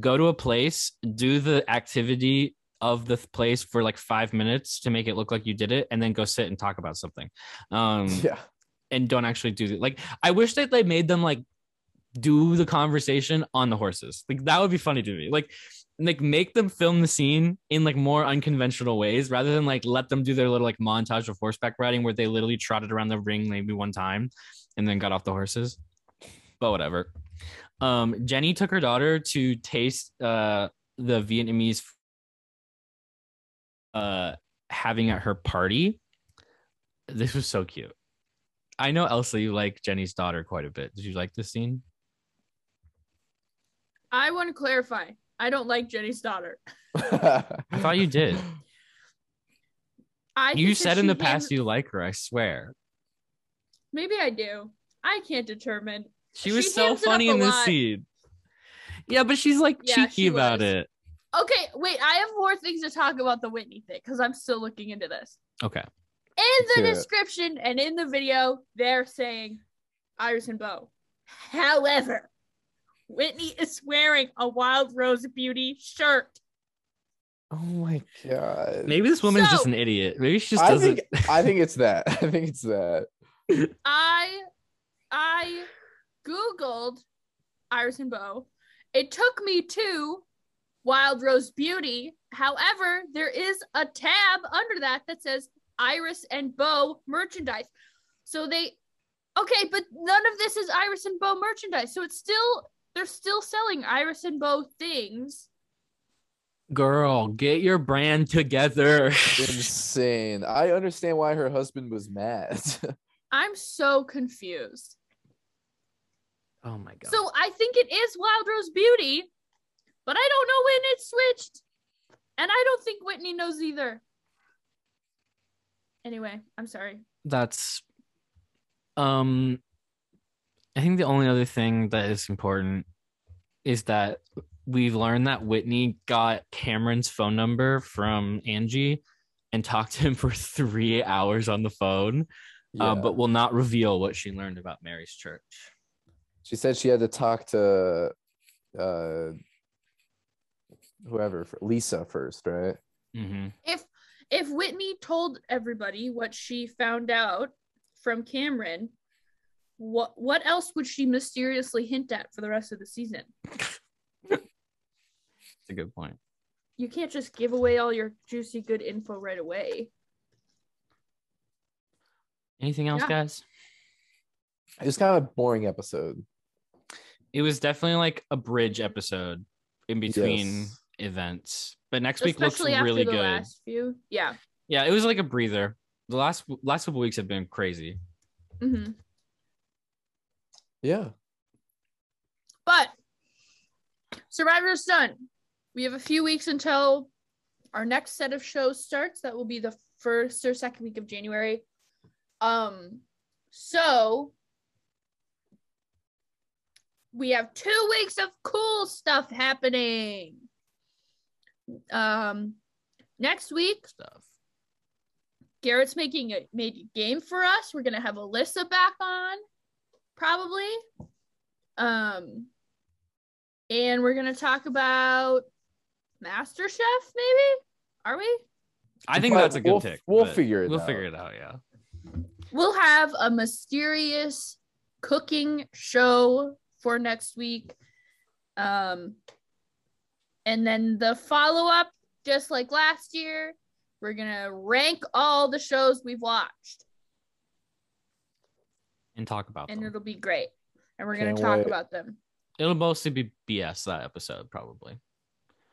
go to a place, do the activity of the th- place for like five minutes to make it look like you did it, and then go sit and talk about something. Um, (laughs) Yeah. and don't actually do the like. I wish that they made them like do the conversation on the horses. Like that would be funny to me. Like like make them film the scene in like more unconventional ways rather than like let them do their little like montage of horseback riding where they literally trotted around the ring maybe one time and then got off the horses. But whatever. Um, Jenny took her daughter to taste uh the Vietnamese uh having at her party. This was so cute. I know Elsa, you like Jenny's daughter quite a bit. Did you like this scene? I want to clarify. I don't like Jenny's daughter. (laughs) I thought you did. I You said in she the gave- past you like her, I swear. Maybe I do. I can't determine. She was She so hams it up funny in this lot. scene. Yeah, but she's like Yeah, cheeky she about was. it. Okay, wait. I have more things to talk about the Whitney thing because I'm still looking into this. Okay. In the hear it. description and in the video, they're saying Iris and Bo. However, Whitney is wearing a Wild Rose Beauty shirt. oh my god. Maybe this woman's just an idiot. Maybe she just I doesn't. think I think it's that. (laughs) I think it's that. I I googled Iris and Bo. It took me to Wild Rose Beauty. However, there is a tab under that that says Iris and Bo merchandise. So they Okay, but none of this is Iris and Bo merchandise. So it's still they're still selling Iris and Bo things. Girl, get your brand together. Insane. I understand why her husband was mad. (laughs) I'm so confused. oh my god. So I think it is Wild Rose Beauty, but I don't know when it switched. And I don't think Whitney knows either. Anyway, I'm sorry. that's um I think the only other thing that is important is that we've learned that Whitney got Cameron's phone number from Angie and talked to him for three hours on the phone, uh, but will not reveal what she learned about Mary's church. she said she had to talk to uh whoever Lisa first, right? hmm If if Whitney told everybody what she found out from Cameron, what what else would she mysteriously hint at for the rest of the season? It's a good point. You can't just give away all your juicy good info right away. Anything else, Yeah. guys? It was kind of a boring episode. It was definitely like a bridge episode in between Yes. events. But next week looks Especially after really good. last few. Yeah. Yeah, it was like a breather. The last last couple weeks have been crazy. hmm Yeah. But Survivor's done. We have a few weeks until our next set of shows starts. That will be the first or second week of January. Um, so we have two weeks of cool stuff happening. Um, next week, Stuff. Garrett's making a made a game for us. We're gonna have Alyssa back on, probably. Um, and we're gonna talk about Master Chef, maybe. Are we? I think But that's a good we'll- pick. we'll figure it We'll out. figure it out. Yeah. We'll have a mysterious cooking show for next week. Um, and then the follow up, just like last year, we're gonna rank all the shows we've watched. And talk about and them. it'll be great. And we're gonna talk wait. about them. It'll mostly be BS that episode, probably.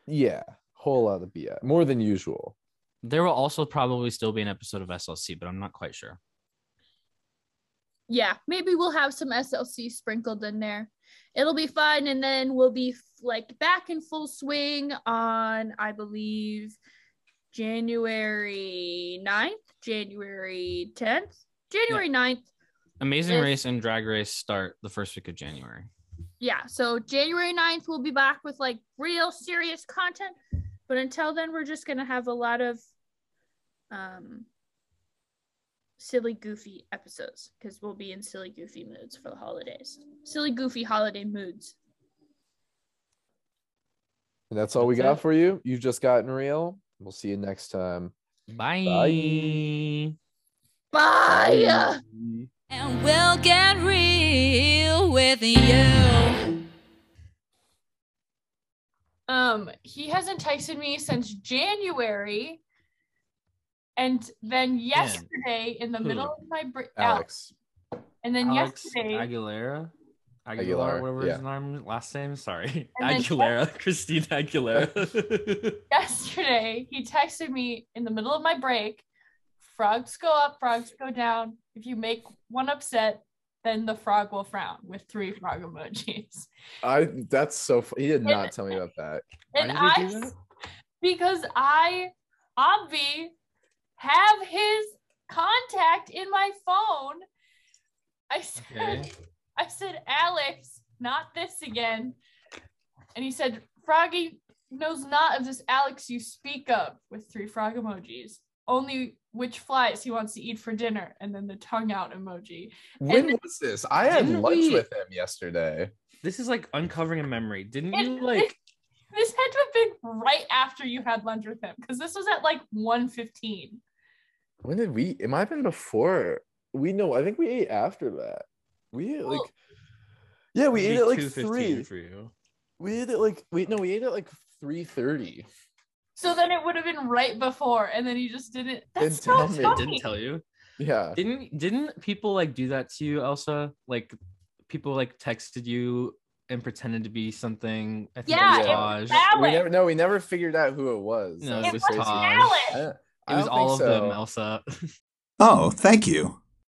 Yeah. Whole lot of BS. More than usual. There will also probably still be an episode of SLC, but I'm not quite sure. Yeah, maybe we'll have some SLC sprinkled in there. It'll be fun, and then we'll be like back in full swing on, I believe, January 9th, January 10th, January 9th. Amazing If- Race and Drag Race start the first week of January. Yeah, so January 9th, we'll be back with like real serious content. But until then, we're just gonna have a lot of um silly goofy episodes because we'll be in silly goofy moods for the holidays. Silly goofy holiday moods. And that's all we got it. for you. You've just gotten real. We'll see you next time. Bye. Bye. Bye. And we'll get real with you. Um he hasn't texted me since January. And then yesterday, in the Who? middle of my break, Alex. Alex. And then Alex yesterday, Aguilera. Aguilar, Aguilar, whatever yeah. his name, last name. Sorry, And (laughs) then- Aguilera, Christina Aguilera. (laughs) yesterday, he texted me in the middle of my break. Frogs go up, frogs go down. If you make one upset, then the frog will frown with three frog emojis. (laughs) I that's so fu- he did And- not tell me about that. And I, did they do that? because I, Obvi, have his contact in my phone. I said, Okay. (laughs) I said, Alex, not this again. And he said, Froggy knows not of this Alex you speak of with three frog emojis. Only which flies he wants to eat for dinner, and then the tongue out emoji. When And- was this? I had lunch we- with him yesterday. This is like uncovering a memory. Didn't And you (laughs) like? This had to have been right after you had lunch with him, because this was at like 1.15. When did we? It might have been before. We know. I think we ate after that. We ate like. Yeah, we ate be at like three. for you. We ate at like wait no, we ate at like three thirty. So then it would have been right before, and then he just didn't. That's Didn't tell so me. It funny. didn't tell you. Yeah. Didn't didn't people like do that to you, Elsa? Like people like texted you and pretended to be something. I think Yeah, it was it Taj. was We never no, we never figured out who it was. No, it It was was. Taj. Alex. I- It was don't all of think them. Elsa. (laughs) Oh, thank you.